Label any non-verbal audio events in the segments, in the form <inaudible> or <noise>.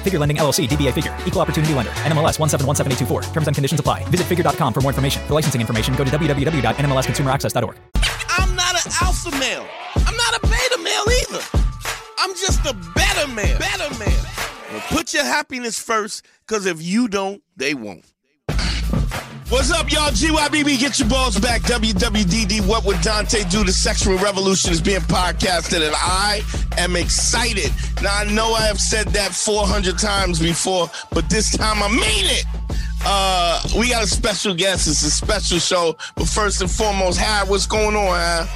Figure Lending LLC, DBA Figure, Equal Opportunity Lender, NMLS 1717824. Terms and conditions apply. Visit figure.com for more information. For licensing information, go to www.nmlsconsumeraccess.org. I'm not an alpha male. I'm not a beta male either. I'm just a better man. Better man. Well, put your happiness first, because if you don't, they won't. What's up, y'all? GYBB, get your balls back. WWDD, What Would Dante Do? The Sexual Revolution is being podcasted, and I am excited. Now, I know I have said that 400 times before, but this time I mean it. Uh, we got a special guest. It's a special show. But first and foremost, Hal, what's going on?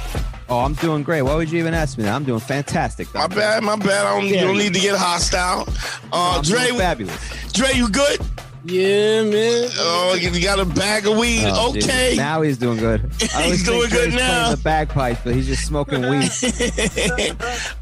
Oh, I'm doing great. Why would you even ask me that? I'm doing fantastic. My bad, my bad. I don't, you don't need to get hostile. Uh, I'm Dre, fabulous. Dre, you good? Yeah, man. Oh, you got a bag of weed. Oh, dude. okay. Now he's doing good. <laughs> I always He's doing think Dre's good now. playing The bagpipes, but he's just smoking weed. <laughs>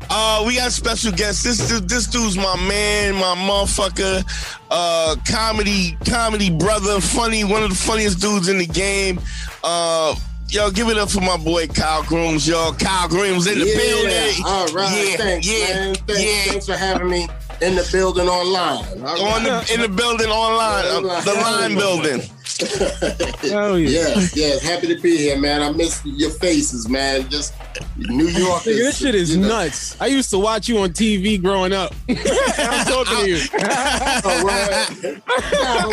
uh, we got special guests. This, this this dude's my man, my motherfucker, uh, comedy comedy brother, funny, one of the funniest dudes in the game. Uh, yo, give it up for my boy Kyle Grooms, y'all. Kyle Grooms in the yeah. building. All right. Yeah, thanks, yeah, man. Thanks, yeah. thanks for having me in the building online. All On the in the building online, uh, the line building. Oh <laughs> yeah. Yes, yes. Happy to be here, man. I miss your faces, man. Just New York. Nigga, this shit is nuts. I used to watch you on TV growing up. <laughs> I'm talking to you. <laughs> Oh,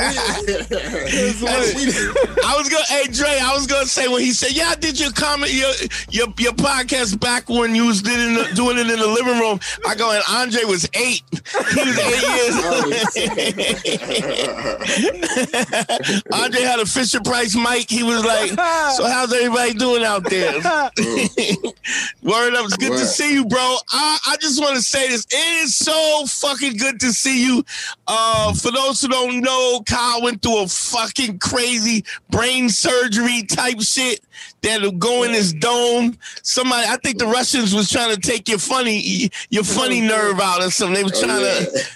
I was gonna, hey Dre, I was gonna say when he said, "Yeah, I did your comment, your your your podcast back when you was in the, doing it in the living room." I go, and Andre was eight. He was eight years. <laughs> Oh, old. Andre had a Fisher Price mic. He was like, "So how's everybody doing out there?" Word up, it's good to see you, bro. I, I just want to say this. It is so fucking good to see you. Uh, for those who don't know, Kyle went through a fucking crazy brain surgery type shit that'll go in his dome. Somebody, I think the Russians was trying to take your funny, your funny nerve out or something. They were trying to.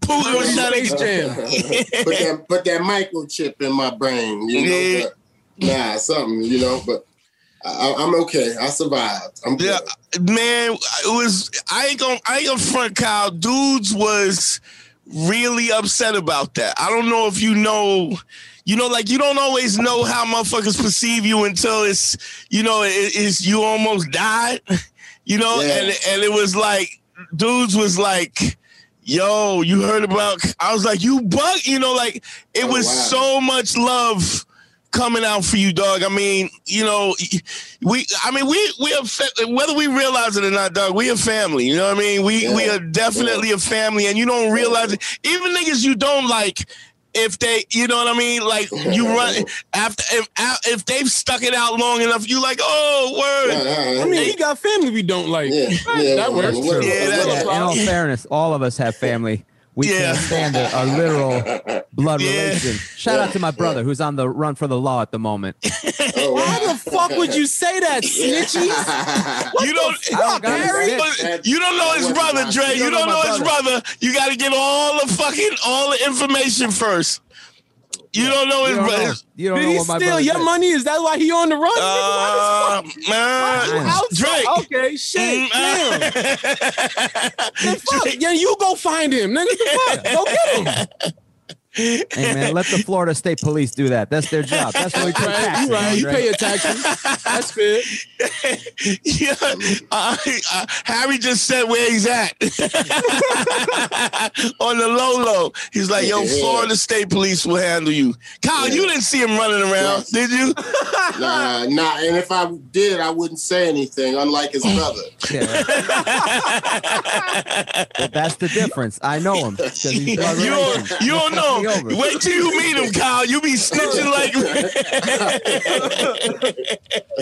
Putin was trying to. put that put that microchip in my brain, you know. Yeah. But, nah, something, you know. But I, I'm okay. I survived. I'm good. Yeah, man, it was. I ain't gonna. I ain't gonna front Kyle. Dudes was really upset about that. I don't know if you know. You know, like you don't always know how motherfuckers perceive you until it's, you know, it, it's you almost died. <laughs> You know, Yeah. and and it was like, dudes was like. Yo, you heard about? I was like, you bug, you know, like it Oh, was wow. so much love coming out for you, dog. I mean, you know, we, I mean, we, we are, fa- whether we realize it or not, dog, we a family. You know what I mean? We, we are definitely a family, and you don't realize it. Even niggas you don't like, if they, you know what I mean? Like you <laughs> run after if if they've stuck it out long enough, you like, oh word. I mean, we got family we don't like. Yeah, yeah, that works. well, Yeah, that- Yeah, in all fairness, all of us have family. We Yeah. can't stand a, a literal <laughs> blood Yeah. relation. Shout out to my brother who's on the run for the law at the moment. <laughs> Oh, Why the fuck would you say that, snitchy? <laughs> What You don't, fuck, gotta Harry? snitch. But you don't know his brother, wasn't Dre. my- You don't know his brother. You got to get all the fucking all the information first. You don't know his You don't brother. know, you don't Did know he steal your did. money? Is that why he on the run? Uh, Why man. Drake. Okay, shit. Damn. The <laughs> fuck? Yeah, you go find him, nigga. The fuck? Go get him. <laughs> Hey man, let the Florida State Police do that. That's their job. That's what we pay Right, taxes. you right. You pay your taxes. That's fair. <laughs> yeah, uh, uh, Harry just said where he's at <laughs> on the low low. He's like, "Yo, Yeah. Florida State Police will handle you." Kyle, you didn't see him running around, did you? <laughs> Nah, nah. And if I did, I wouldn't say anything. Unlike his brother. Yeah. But that's the difference. I know him he's You don't, you don't know. Fuck over. Wait till you meet <laughs> him, Kyle. You be snitching like. <laughs>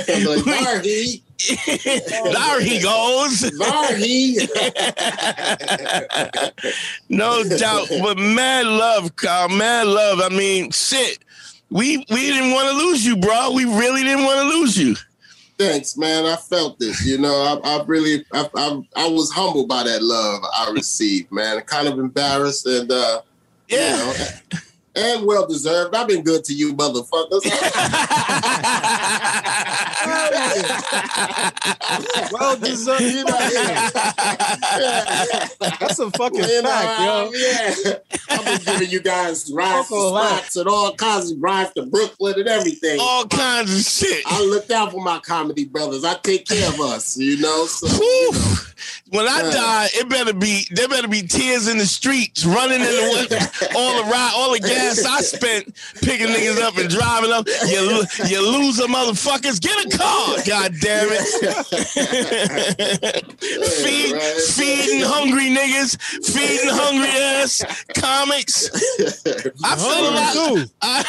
I'm like, Varhi, <laughs> there he goes. Varhi. no doubt, but mad love, Kyle. Mad love. I mean, shit. We we didn't want to lose you, bro. We really didn't want to lose you. thanks, man. I felt this. You know, I, I really, I, I, I was humbled by that love I received, man. Kind of embarrassed and, uh, Yeah. you know, <laughs> and well deserved. I've been good to you, motherfuckers. <laughs> well deserved. You know, yeah. Yeah. That's a fucking You know, yo. Yeah, I've been giving you guys rides to spots and all kinds of rides to Brooklyn and everything. All kinds of shit. I looked out for my comedy brothers. I take care of us, you know. So you know. When I die, it better be there better be tears in the streets, running in the all the ride, all the gas I spent picking niggas up and driving up. You lo- you loser motherfuckers, get a car, god damn it. <laughs> Feed, right. feeding hungry niggas, feeding hungry ass comics. <laughs> I feel a lot. Hungry, too. <laughs> I,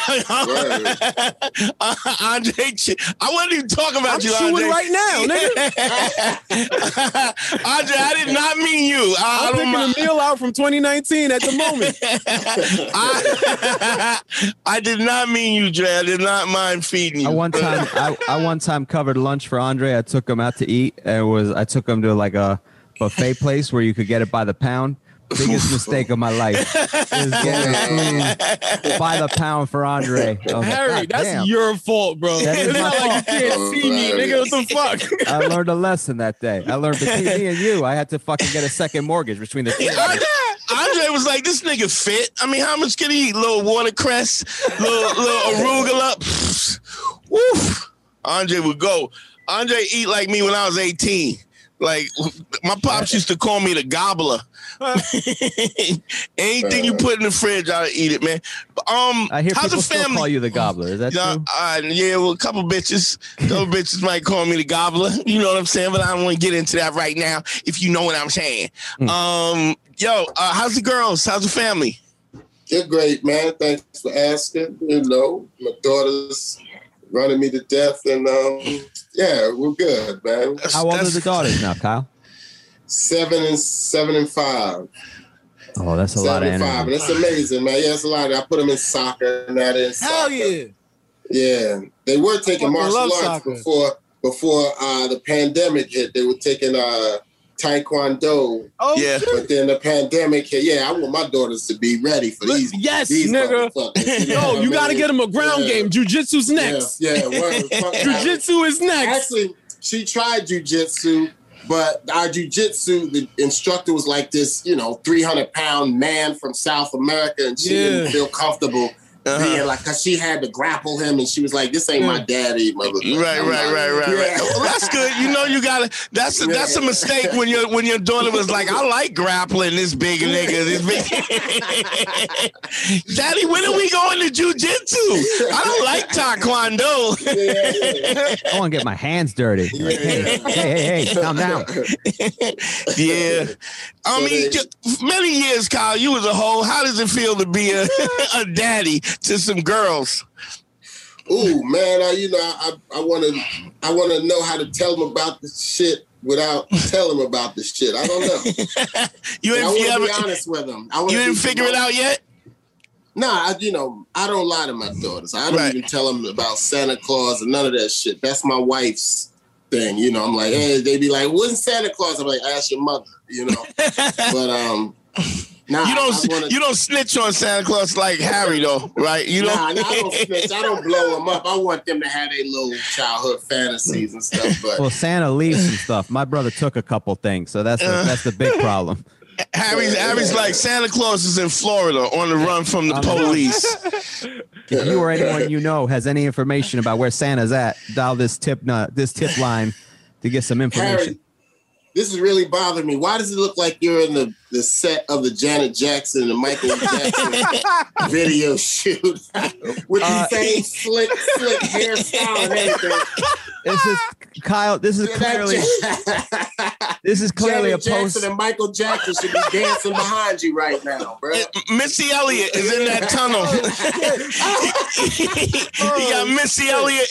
Andre, I wasn't even talking about I'm you, chewing Andre. right now, nigga. Andre, I did not mean you. I, I I'm don't picking mind. a meal out from 2019 at the moment. I, <laughs> I did not mean you, Dre. I did not mind feeding you. I one time I, I one time covered lunch for Andre. I took him out to eat and it was I took him to like a buffet place where you could get it by the pound. Biggest mistake of my life is getting <laughs> food by the pound for Andre. Oh, like, Harry, that's damn." your fault, bro. That is it's my not like you can't see me, nigga. What the fuck? I learned a lesson that day. I learned between me and you, I had to fucking get a second mortgage between the two. <laughs> Andre was like, "This nigga fit." I mean, how much can he eat? Little watercress, little little <laughs> arugula. Woof. Andre would go. Andre eat like me when I was eighteen. Like my pops used to call me the gobbler. <laughs> Anything you put in the fridge, I'll eat it, man. Um, I hear how's people the still family? call you the gobbler. Is that Yeah, true? uh, yeah, well, a couple bitches, a couple bitches might call me the gobbler. <laughs> You know what I'm saying? But I don't want to get into that right now. If you know what I'm saying. Hmm. Um, yo, uh, how's the girls? How's the family? You're great, man. Thanks for asking. You know, my daughter's running me to death, and um, yeah, we're good, man. How old are the daughters now, Kyle? Seven and seven and five. Oh, that's a lot of seven and five, That's amazing, man. Yeah, it's a lot. I put them in soccer, and that is Hell yeah. Yeah, they were taking martial arts soccer. before before uh, the pandemic hit. They were taking uh, taekwondo, Oh, Yeah. shit. but then the pandemic hit. Yeah, I want my daughters to be ready for these. yes, these nigga. motherfuckers, <laughs> Yo, know you got to mean? get him a ground Yeah. game. Jiu-jitsu's Yeah, next. yeah. word. Fuck. <laughs> Jiu-jitsu is next. Actually, she tried jujitsu, but our jujitsu, the instructor was like this, you know, 300 pound man from South America, and she Yeah. didn't feel comfortable Uh-huh. being like, because she had to grapple him, and she was like, this ain't my daddy, motherfucker. Right, right, right, right, right. Yeah. Well, that's good. You know, you gotta. That's a, that's a mistake when your when your daughter was like, "I like grappling this big nigga, this big." <laughs> Daddy, when are we going to jujitsu? I don't like taekwondo. Yeah. I want to get my hands dirty. Like, hey, hey, hey, hey, calm down. <laughs> yeah, I mean, they- many years, Kyle. You was a whole. How does it feel to be a, <laughs> a daddy to some girls? Ooh, man, I, you know, I, I want to, I want to know how to tell them about the shit without <laughs> telling them about the shit. I don't know. <laughs> You I want to be ever- honest with them. I you didn't figure it out yet. Nah, I, you know, I don't lie to my daughters. I don't Right. even tell them about Santa Claus and none of that shit. That's my wife's thing. You know, I'm like, hey, they be like, when's Santa Claus? I'm like, ask your mother. You know, <laughs> but um, nah, You don't. Wanna, you don't snitch on Santa Claus like Harry, though, right? You Nah, don't. nah, I don't snitch. I don't blow them up. I want them to have their little childhood fantasies and stuff. But Well, Santa leaves some stuff. My brother took a couple things, so that's the, Uh. that's the big problem. <laughs> Harry's, Harry's like Santa Claus is in Florida on the run from the police. <laughs> If you or anyone you know has any information about where Santa's at, dial this tip nu- this tip line to get some information. Harry, this is really bothering me. Why does it look like you're in the, the set of the Janet Jackson and the Michael Jackson <laughs> video shoot with Uh, the same slick, slick hairstyle and everything? This is Kyle. This is Yeah, clearly this is clearly a Janet Jackson and Michael Jackson should be dancing behind you right now, bro. Missy Elliott is in that tunnel. <laughs> <laughs> you got Missy Elliott.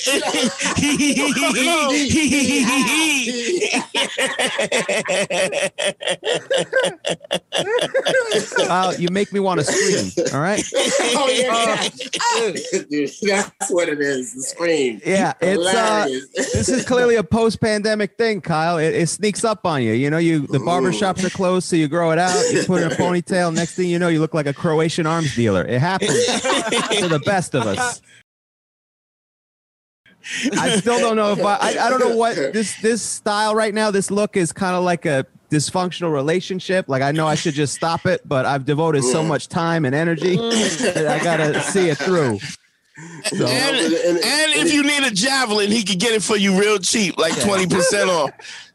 Kyle, you make me want to scream. All right. <laughs> oh yeah, <laughs> Dude, that's what it is. The scream. Yeah, it's uh, this is clearly a post-pandemic thing, Kyle. It, it sneaks up on you. You know, you the barber shops are closed, so you grow it out. You put in a <laughs> ponytail. Next thing you know, you look like a Croatian arms dealer. It happens to the best of us. I still don't know if I, I. I don't know what this this style right now. This look is kind of like a dysfunctional relationship. Like I know I should just stop it, but I've devoted so much time and energy that I gotta see it through. So, And, and if you need a javelin, he could get it for you real cheap, like twenty percent off.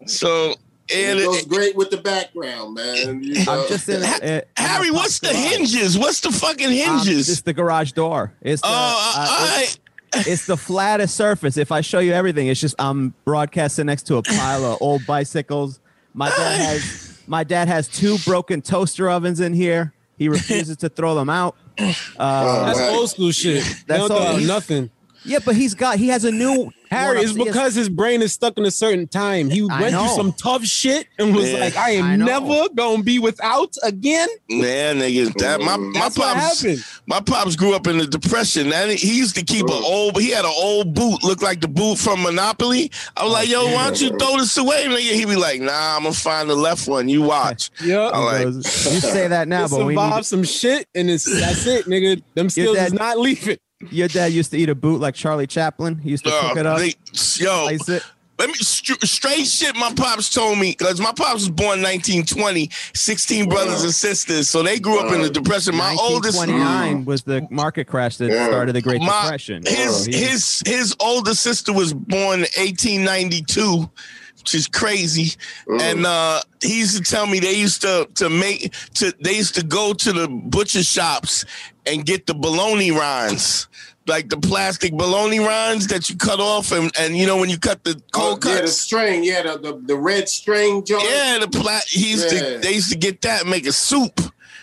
So and it goes it- great with the background, man. You know? I'm just in. Ha- uh, Harry, what's the garage. hinges? What's the fucking Um, hinges? it's the garage door. It's the, oh, uh, I, it's, it's the flattest surface. If I show you everything, it's just I'm broadcasting next to a pile of old bicycles. My dad <laughs> has my dad has two broken toaster ovens in here. He refuses to throw them out. <laughs> Uh, That's old school shit. That's They don't all throw out he's- nothing. Yeah, but he's got he has a new Harry, it's up- he has- because his brain is stuck in a certain time. He I went through some tough shit and was Yeah. like, I am I never gonna be without again. man, nigga, that my my That's what pops my pops grew up in the depression. And he used to keep an old. He had an old boot, looked like the boot from Monopoly. I was oh, like, yo, why don't you throw this away? Nigga, he'd be like, Nah, I'm gonna find the left one. You watch. <laughs> Yeah. I'm like, you say that <laughs> now, It but we survived need, some shit and it's that's it, nigga. Them skills dad- is not leaving. Your dad used to eat a boot like Charlie Chaplin. He used to uh, cook it up, they- yo, slice it. Let me str- straight shit. My pops told me because my pops was born 1920, 16 brothers and sisters, so they grew up in the depression. My oldest, 1929 was the market crash that Yeah. started the Great my Depression. his So he- his his older sister was born 1892, which is crazy. And uh, he used to tell me they used to to make to they used to go to the butcher shops and get the bologna rinds. Like the plastic bologna rinds that you cut off, and, and you know when you cut the Oh, cold yeah, the string, yeah, the, the, the red string joint. Yeah, the pla- he used Yeah. to they used to get that and make a soup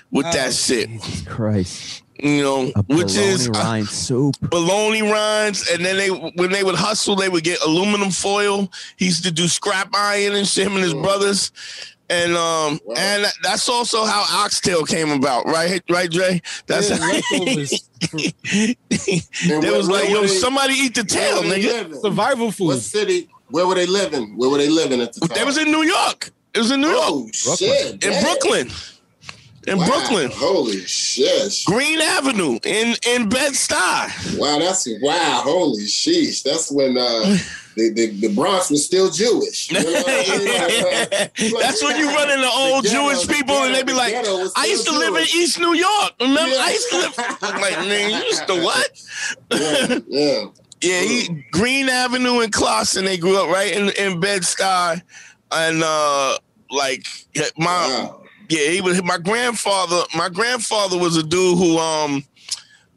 with that shit. Jesus Christ. You know, A which is bologna uh, rind soup. bologna rinds, and then they when they would hustle, they would get aluminum foil. He used to do scrap iron and shit. Him and his brothers. And um Wow. and that's also how oxtail came about, right? Right, Dre? That's Yeah, how leftovers. They was <laughs> like, yo, they- somebody eat the tail, nigga. Survival food. What city? Where were they living? Where were they living at the time? They was in New York. It was in New York. Oh shit! In damn. Brooklyn. In Wow, Brooklyn. Holy shit! Greene Avenue in in Bed-Stuy. Wow, that's wow. Holy sheesh! That's when uh, <laughs> the, the the Bronx was still Jewish. You know I mean? <laughs> Like- That's when you run into old ghetto- Jewish people and they be ghetto- like, ghetto I used to still live in East New York. Remember? Yeah. I used to live. I'm like, man, you used to what? yeah, yeah. <laughs> Yeah, he, Greene Avenue and Classon, they grew up right in, in Bed-Stuy. And uh like my Wow. yeah, he was my grandfather. My grandfather was a dude who um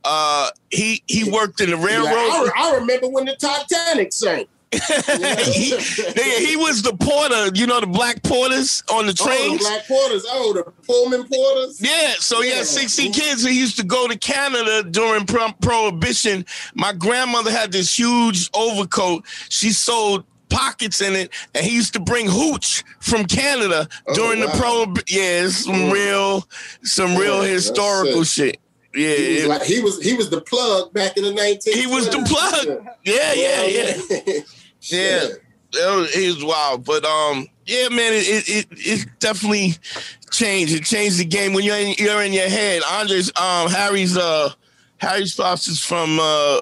uh he he worked in the Like, railroad. I, I remember when the Titanic sank. <laughs> he, they- he was the porter, you know, the black porters on the Oh, the trains. black porters. Oh, the Pullman porters. Yeah, so he Yeah. had 60 kids. He used to go to Canada during pro- Prohibition. My grandmother had this huge overcoat. She sold pockets in it, and he used to bring hooch from Canada Oh, during the. Prohibition. Yeah, some Mm. real, some real Yeah, historical shit. Yeah, He was like he was he was the plug back in the 19. he was the plug. Yeah, yeah, yeah. <laughs> Yeah. That was, it was wild, but um, yeah, man, it it, it it definitely changed. It changed the game when you're in, you're in your head. Andre's um Harry's uh Harry's pops is from uh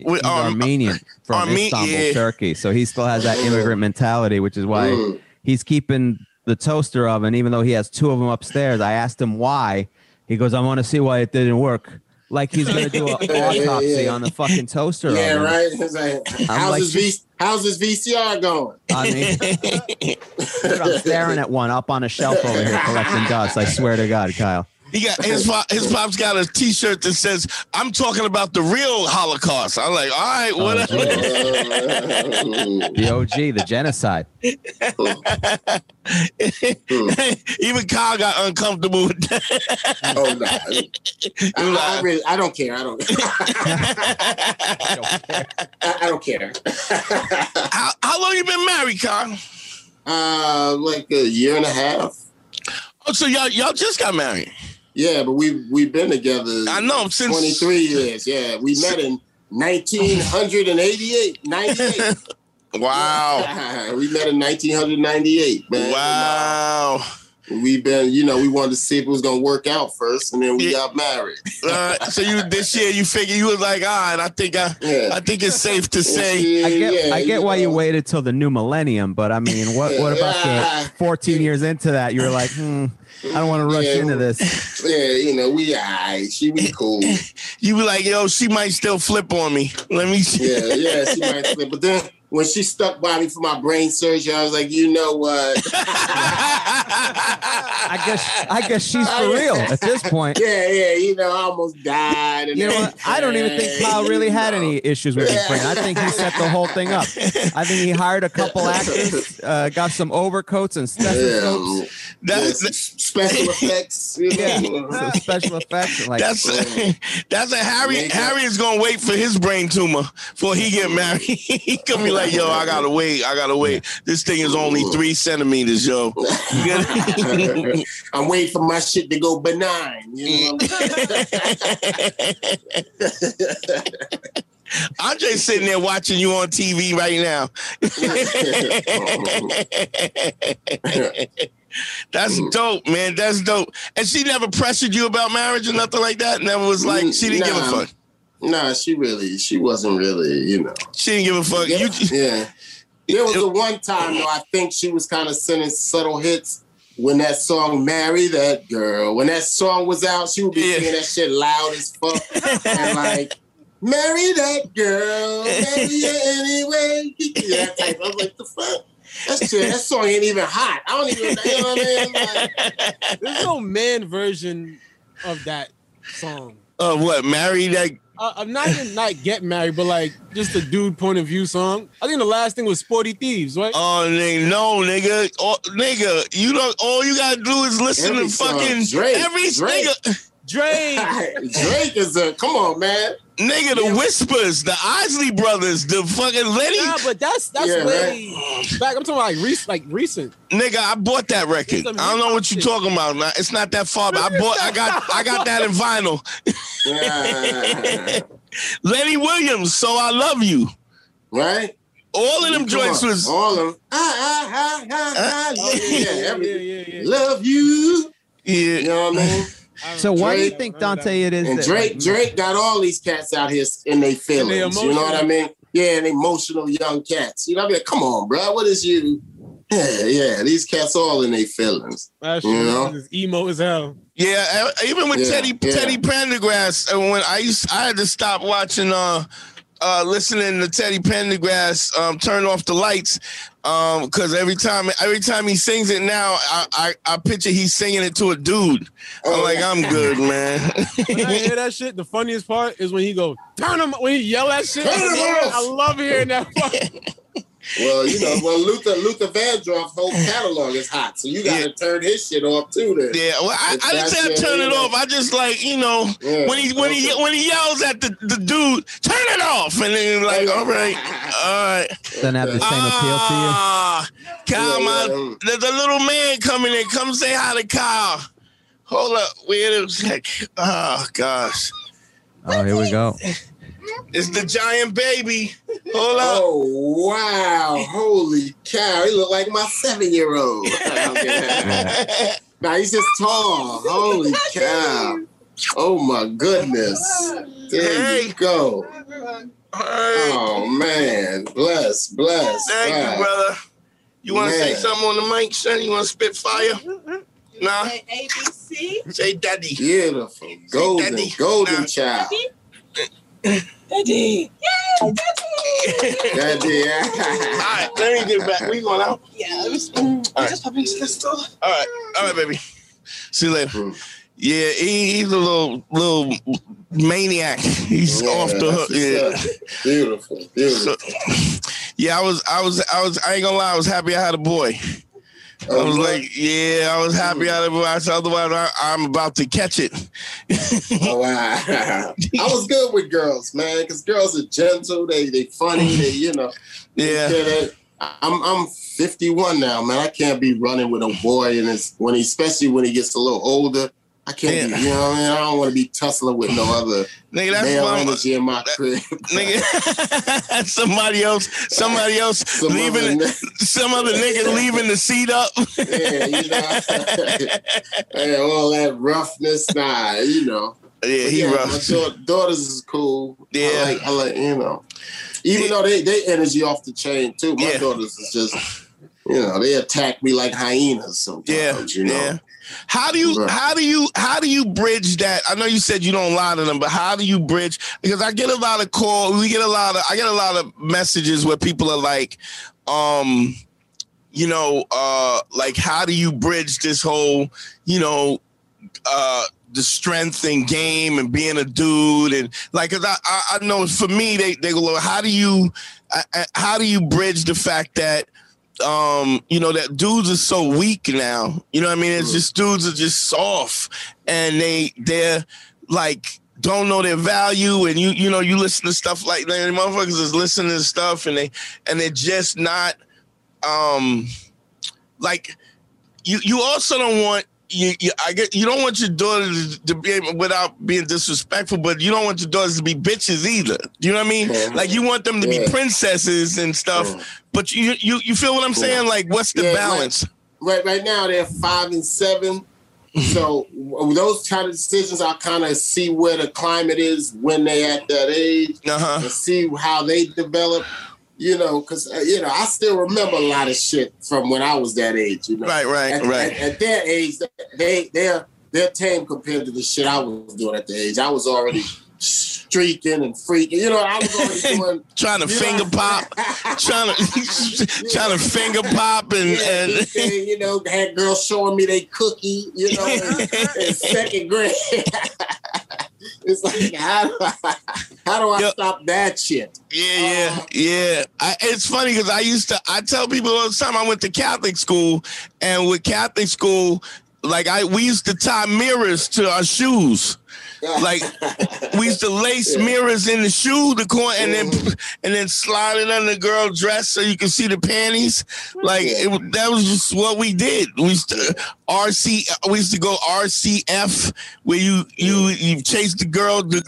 with, He's um, Armenian from Arme- Istanbul, yeah. Turkey. So he still has that immigrant mentality, which is why Mm. he's keeping the toaster oven, even though he has two of them upstairs. I asked him why. He goes, I want to see why it didn't work. Like he's gonna do an <laughs> Yeah, yeah, autopsy yeah. on the fucking toaster Yeah, right. Like, how's like- his v, how's his VCR going? I mean, <laughs> I'm staring at one up on a shelf over here collecting dust. I swear to God, Kyle. He got his pop, his pops got a T-shirt that says "I'm talking about the real Holocaust." I'm like, all right, Oh, whatever. The OG, the genocide. <laughs> Even Kyle got uncomfortable with that. oh no, I, I, I really, I don't care. I don't. <laughs> I, I don't care. how, how long you been married, Kyle? Uh, like a year and a half. Oh, so y'all y'all just got married? Yeah, but we we've been together. I know, since- 23 years. Yeah, we <laughs> met in 1988, 98. <laughs> Wow. <laughs> we met in 1998, man. Wow. We've been, you know, we wanted to see if it was gonna work out first, and then we Yeah. got married. Uh, so you this year you figure you was like, all right, I think I Yeah. I think it's safe to say I get, yeah, I get why you waited till the new millennium, but I mean, what, what about the 14 years into that? You were like, hmm, I don't want to rush Yeah. into this. <laughs> Yeah, you know, we alright. She be cool. <laughs> you be like, yo, she might still flip on me. Let me see. Yeah, yeah, she might flip. But then when she stuck by me for my brain surgery, I was like, you know what? <laughs> I guess, I guess she's for <laughs> real at this point. Yeah, yeah, you know, I almost died. And You know what? I don't even think Kyle really had any <laughs> issues with his brain. I think he set the whole thing up. I think he hired a couple actors, uh, got some overcoats and stethoscopes, Yeah, That's yeah, special effects. You yeah, know? some special effects. Like, that's that's a Harry. Harry is gonna wait for his brain tumor before he get married. he gonna be like, yo, I gotta wait. I gotta wait. This thing is only three centimeters, yo. <laughs> <laughs> I'm waiting for my shit to go benign. You know what Andre's <laughs> sitting there watching you on TV right now. That's mm. dope, man. That's dope. And she never pressured you about marriage or nothing like that. Never was like she didn't give a fuck. Nah, she really, she wasn't really, you know. She didn't give a fuck. You, yeah. There was the one time though, I think she was kind of sending subtle hits when that song "Marry That Girl." When that song was out, she would be Yeah. singing that shit loud as fuck and like. Marry that girl, marry her anyway. Yeah, that type. I was like, the fuck? That shit, that song ain't even hot. I don't even, you know what I mean? Like, There's no man version of that song. uh, what? Marry that? Uh, I'm not even not get married, but like just a dude point of view song. I think the last thing was Sporty Thieves, right? Oh, nigga, no, nigga, oh, nigga. You don't. All you gotta do is listen Every to song, fucking Drake, every Drake. nigga. Drake. <laughs> Drake is a come on, man. Nigga, the Whispers, the Isley Brothers, the fucking Lenny. Nah, but that's that's Yeah, way back. I'm talking like recent, like recent. Nigga, I bought that record. I don't know what you're talking about. man. It's not that far, but I bought. I got. I got that in vinyl. Yeah. <laughs> Lenny Williams. So I love you. right? All of them Come joints on. was. all of them. Ah, ah, ah, ah, ah. Yeah, yeah, yeah, yeah, yeah. Love you. Yeah. You know what I mean? <laughs> so why do you think Dante it is? And that, Drake, like, Drake got all these cats out here in their feelings. You know what I mean? Yeah, and emotional young cats. You know what I mean? Come on, bro. What is you? Yeah, yeah. These cats all in their feelings. That You shit know? is emo as hell. Yeah, even with Yeah, Teddy yeah. Teddy Pendergrass, uh, when I used, I had to stop watching, uh, uh, listening to Teddy Pendergrass, um, turn off the lights, um, because every time, every time he sings it now, I, I, I picture he's singing it to a dude. I'm Oh, like. I'm good, man. <laughs> When I hear that shit, the funniest part is when he go turn him when he yell that shit. Turn 'em off. I love hearing that. <laughs> Well, you know, well, <laughs> Luther Luther Vandross whole catalog is hot, so you got to Yeah. turn his shit off too. Then. yeah, well, I, If I didn't that's say to turn it off. I just like, you know, Yeah, when he when he when he yells at the, the dude, turn it off, and then like, all right, <laughs> all right. Doesn't have the same appeal to you. Ah, Kyle, Yeah, my, yeah. there's a little man coming in. Come say hi to Kyle. Hold up, wait a sec. Oh gosh, Oh, here we go. <laughs> it's the giant baby. Hold up. Oh wow! Holy cow! He look like my seven-year-old. <laughs> <laughs> Now he's just tall. Holy cow! Oh my goodness! There Hey. you go. Hey, Oh man, bless, bless. thank God. you, brother. You want to say something on the mic, son? You want to spit fire? Nah, ABC. say daddy. Beautiful, golden, Daddy. golden Nah. child. <laughs> Daddy. Yay, Daddy. Daddy. <laughs> All right, let me get back. We going out. Yeah, it was, we just popped into the store. All right, all right, baby. See you later. Mm. Yeah, he, he's a little little maniac. He's Yeah, off the hook. Yeah. Beautiful, beautiful. So, yeah, I was, I was, I was. I ain't gonna lie. I was happy I had a boy. I Oh, was like, yeah, I was happy I had a boy. I said, otherwise, I, I'm about to catch it. Oh, wow. <laughs> I was good with girls, man, because girls are gentle. They they funny. They you know. Yeah. They, I'm I'm 51 now, man. I can't be running with a boy and it's when he, especially when he gets a little older. I can't Yeah. be, you know what I mean? I don't want to be tussling with no other <laughs> Nigga, that's male why energy in my crib. <laughs> Nigga, <laughs> somebody else, somebody else Some leaving, other some other nigga leaving the seat up. yeah, you know, and all that roughness, nah, you know. Yeah, he yeah, rough. My daugh- daughters is cool. Yeah. I like, I like, you know, even though they they energy off the chain too. My Yeah. daughters is just, you know, they attack me like hyenas sometimes. Yeah, you know. yeah. How do you how do you how do you bridge that? I know you said you don't lie to them, but how do you bridge? Because I get a lot of call, we get a lot of I get a lot of messages where people are like, um, you know, uh, like how do you bridge this whole, you know, uh the strength and game and being a dude and like 'cause I, I I know for me they they go how do you I- I- how do you bridge the fact that um you know that dudes are so weak now. You know what I mean? It's just dudes are just soft. And they they're like don't know their value. And you you know you listen to stuff like that and motherfuckers is listening to stuff and they and they're just not um like you you also don't want you, you I get you don't want your daughters to be able, without being disrespectful, but you don't want your daughters to be bitches either. Do you know what I mean? Yeah. Like you want them to be princesses and stuff, Yeah. but you you you feel what I'm saying? Like what's the Yeah, balance? Right, right now they're five and seven. <laughs> So those kind of decisions, I kind of see where the climate is when they at that age, Uh huh. and see how they develop. You know, because uh, you know, I still remember a lot of shit from when I was that age. You know, Right, right, at, right. At, at their age, they they're they're tame compared to the shit I was doing at the age. I was already streaking and freaking. You know, I was already <laughs> doing. Trying to finger know- pop, trying to trying to finger pop and Yeah, and they, you know, had girls showing me they cookie, you know, <laughs> in, in second grade. <laughs> <laughs> it's like, how do I, how do I Yo. stop that shit? Yeah, uh, yeah, yeah. I, it's funny because I used to. I tell people all the time. I went to Catholic school, and with Catholic school, like I, we used to tie mirrors to our shoes. <laughs> Like we used to lace mirrors in the shoe, the corner, and then mm-hmm. <laughs> and then slide it under the girl dress so you can see the panties. Like mm-hmm. it, that was just what we did. We used to RC. We used to go RCF where you you mm. you chase the girl. The,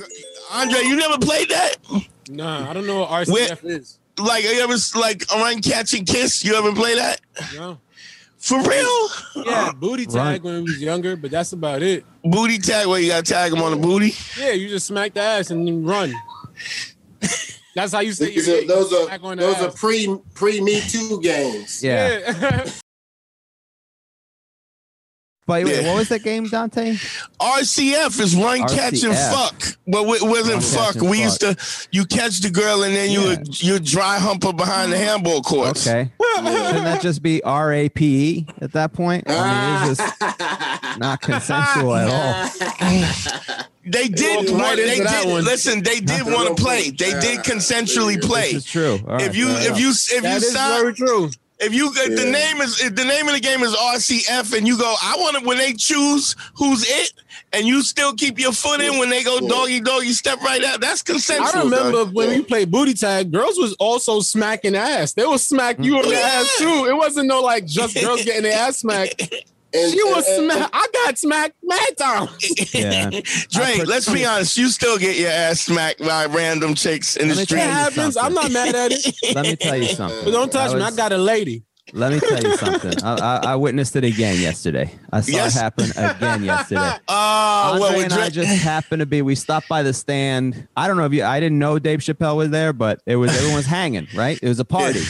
Andre, you never played that? Nah, I don't know what RCF is. Like you ever like run catch and kiss? You ever play that? No. For real? Yeah, <laughs> booty tag Right. when we was younger, but that's about it. Booty tag where you gotta tag him on the booty. Yeah, you just smack the ass and then run. That's how you say These you are- those are smack on the those are pre pre Me Too games. Yeah. Yeah. <laughs> But wait, Yeah. what was that game, Dante? RCF is run, catch, and fuck. But it wasn't Run, fuck. catch, and We used to you catch the girl and then you Yeah. would you dry hump her behind the handball court. Okay. Shouldn't that just be R A P E at that point? I mean, it's just <laughs> not consensual at all. <laughs> They did Walked right want. They did one. listen. They did want to play. They did consensually play. This is true. All right, If you fair if you if That you is sign very true. If you if the name is if the name of the game is RCF and you go, I want to when they choose who's it, and you still keep your foot in when they go Yeah. doggy doggy step right out. That's consensual. I remember dog. when we played booty tag, girls was also smacking ass. They was smack you on the mm. ass too. It wasn't no like just girls getting their ass smacked. <laughs> And- She was and- and- smack. I got smacked mad times. Yeah. <laughs> Drake, let's be honest. You still get your ass smacked by random chicks in the Let me street. It tell you happens. I'm not mad at it. <laughs> Let me tell you <laughs> something. But don't touch I me. I got a lady. Let me tell you something. I, I, I witnessed it again yesterday. I saw Yes. it happen again yesterday. Uh, well, with and I just happened to be. We stopped by the stand. I don't know if you. I didn't know Dave Chappelle was there, but it was everyone was hanging. Right? It was a party.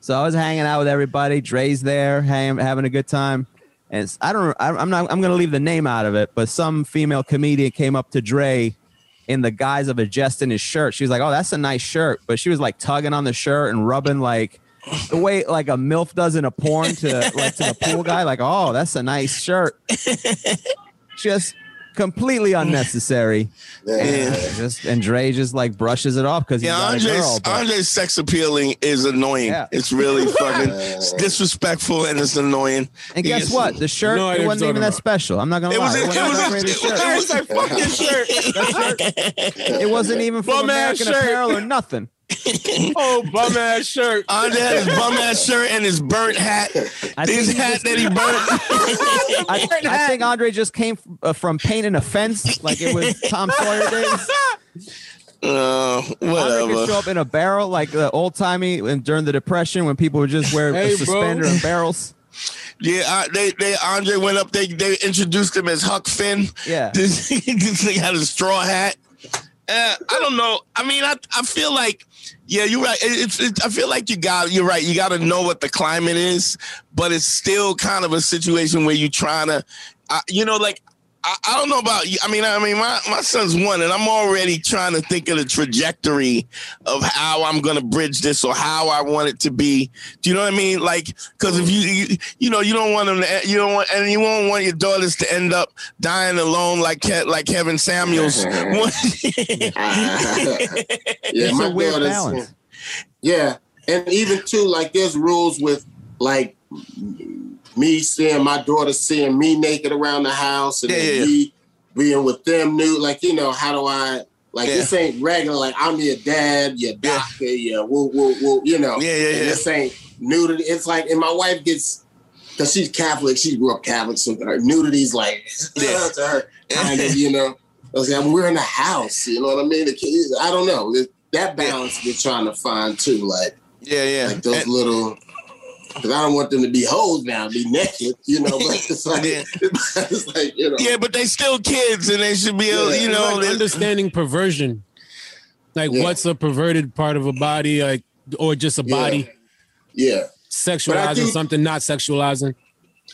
So I was hanging out with everybody. Dre's there, hang, having a good time. And I don't. I'm not. I'm going to leave the name out of it. But some female comedian came up to Dre in the guise of adjusting his shirt. She was like, "Oh, that's a nice shirt," but she was like tugging on the shirt and rubbing like the way like a milf does in a porn to like to the pool guy. Like, "Oh, that's a nice shirt." <laughs> Just completely unnecessary. <laughs> Yeah. Uh, just and Dre just like brushes it off because he's yeah, got a Andre's girl. but- Andre's sex appealing is annoying. Yeah. It's really <laughs> fucking disrespectful and it's annoying. and guess Yes. what? The shirt No it wasn't even talking that special. I'm not gonna It lie. was. It It wasn't was. <laughs> It great a was. shirt. It was. It's like fuck this shirt. It wasn't even from Bum ass American shirt. Apparel or nothing. <laughs> Oh, bum ass shirt. Andre had his bum ass shirt and his burnt hat. I His <laughs> think, hat just- that he burnt. I, I think Andre just came f- uh, from painting a fence like it was Tom <laughs> Sawyer days. Uh, Andre could whatever. show up in a barrel like the old timey and during the depression when people would just wear Hey, a suspender bro. and barrels. Yeah, I, they they Andre went up. They they introduced him as Huck Finn. Yeah. This, this thing had a straw hat. Uh, I don't know. I mean, I I feel like yeah, you're right. It, it's I feel like you got you're right. You got to know what the climate is, but it's still kind of a situation where you're trying to, uh, you know, like. I, I don't know about you. I mean, I mean, my, my son's one, and I'm already trying to think of the trajectory of how I'm going to bridge this or how I want it to be. Do you know what I mean? Like, because if you, you, you know, you don't want them to, you don't want, and you won't want your daughters to end up dying alone like Ke- like Kevin Samuels. <laughs> <laughs> yeah, It's my a weird daughters- balance. Yeah, and even too, like there's rules with like me seeing my daughter seeing me naked around the house, and Yeah, yeah, yeah. me being with them nude. Like you know, how do I? Like Yeah. this ain't regular. Like I'm your dad, your doctor, your woo woo woo. You know, Yeah, yeah, yeah. This ain't nudity. It's like, and my wife gets. Cause she's Catholic, she grew up Catholic, so her nudity's like <laughs> Yeah. to her, kind of, you know. I was like, we're in the house, you know what I mean? The kids, I don't know. That balance we're trying to find too, like Yeah, yeah. like those And- little because I don't want them to be hoes now, be naked, you know. But <laughs> it's like, Yeah. <laughs> it's like you know, yeah, but they still kids, and they should be, able, Yeah. you know. like understanding perversion. Like Yeah. what's a perverted part of a body, like or just a body yeah. sexualizing do- something, not sexualizing.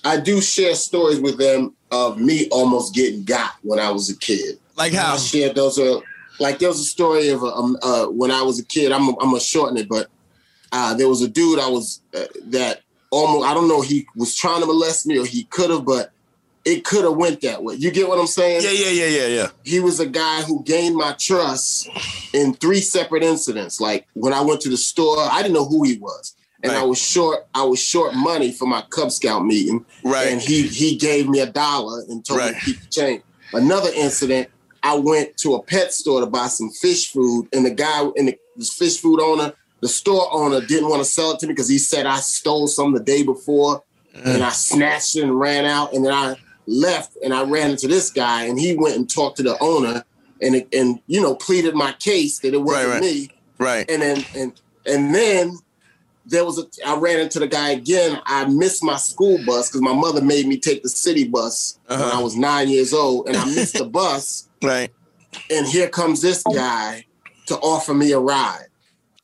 I do share stories with them of me almost getting got when I was a kid. like I how? shared those are like there was a story of um, uh, when I was a kid. I'm I'm gonna shorten it, but uh, there was a dude I was uh, that almost I don't know he was trying to molest me or he could have, but it could have went that way. You get what I'm saying? Yeah, yeah, yeah, yeah, yeah. he was a guy who gained my trust in three separate incidents. Like when I went to the store, I didn't know who he was. And I was short, I was short money for my Cub Scout meeting. Right. And he he gave me a dollar and told me to keep the change. Another incident, I went to a pet store to buy some fish food, and the guy and the fish food owner, the store owner didn't want to sell it to me because he said I stole some the day before and I snatched it and ran out. And then I left and I ran into this guy and he went and talked to the owner and and you know pleaded my case that it wasn't right. me. Right. And then and and then there was a I ran into the guy again. I missed my school bus because my mother made me take the city bus when Uh-huh. I was nine years old, and I missed the <laughs> bus. Right. And here comes this guy to offer me a ride.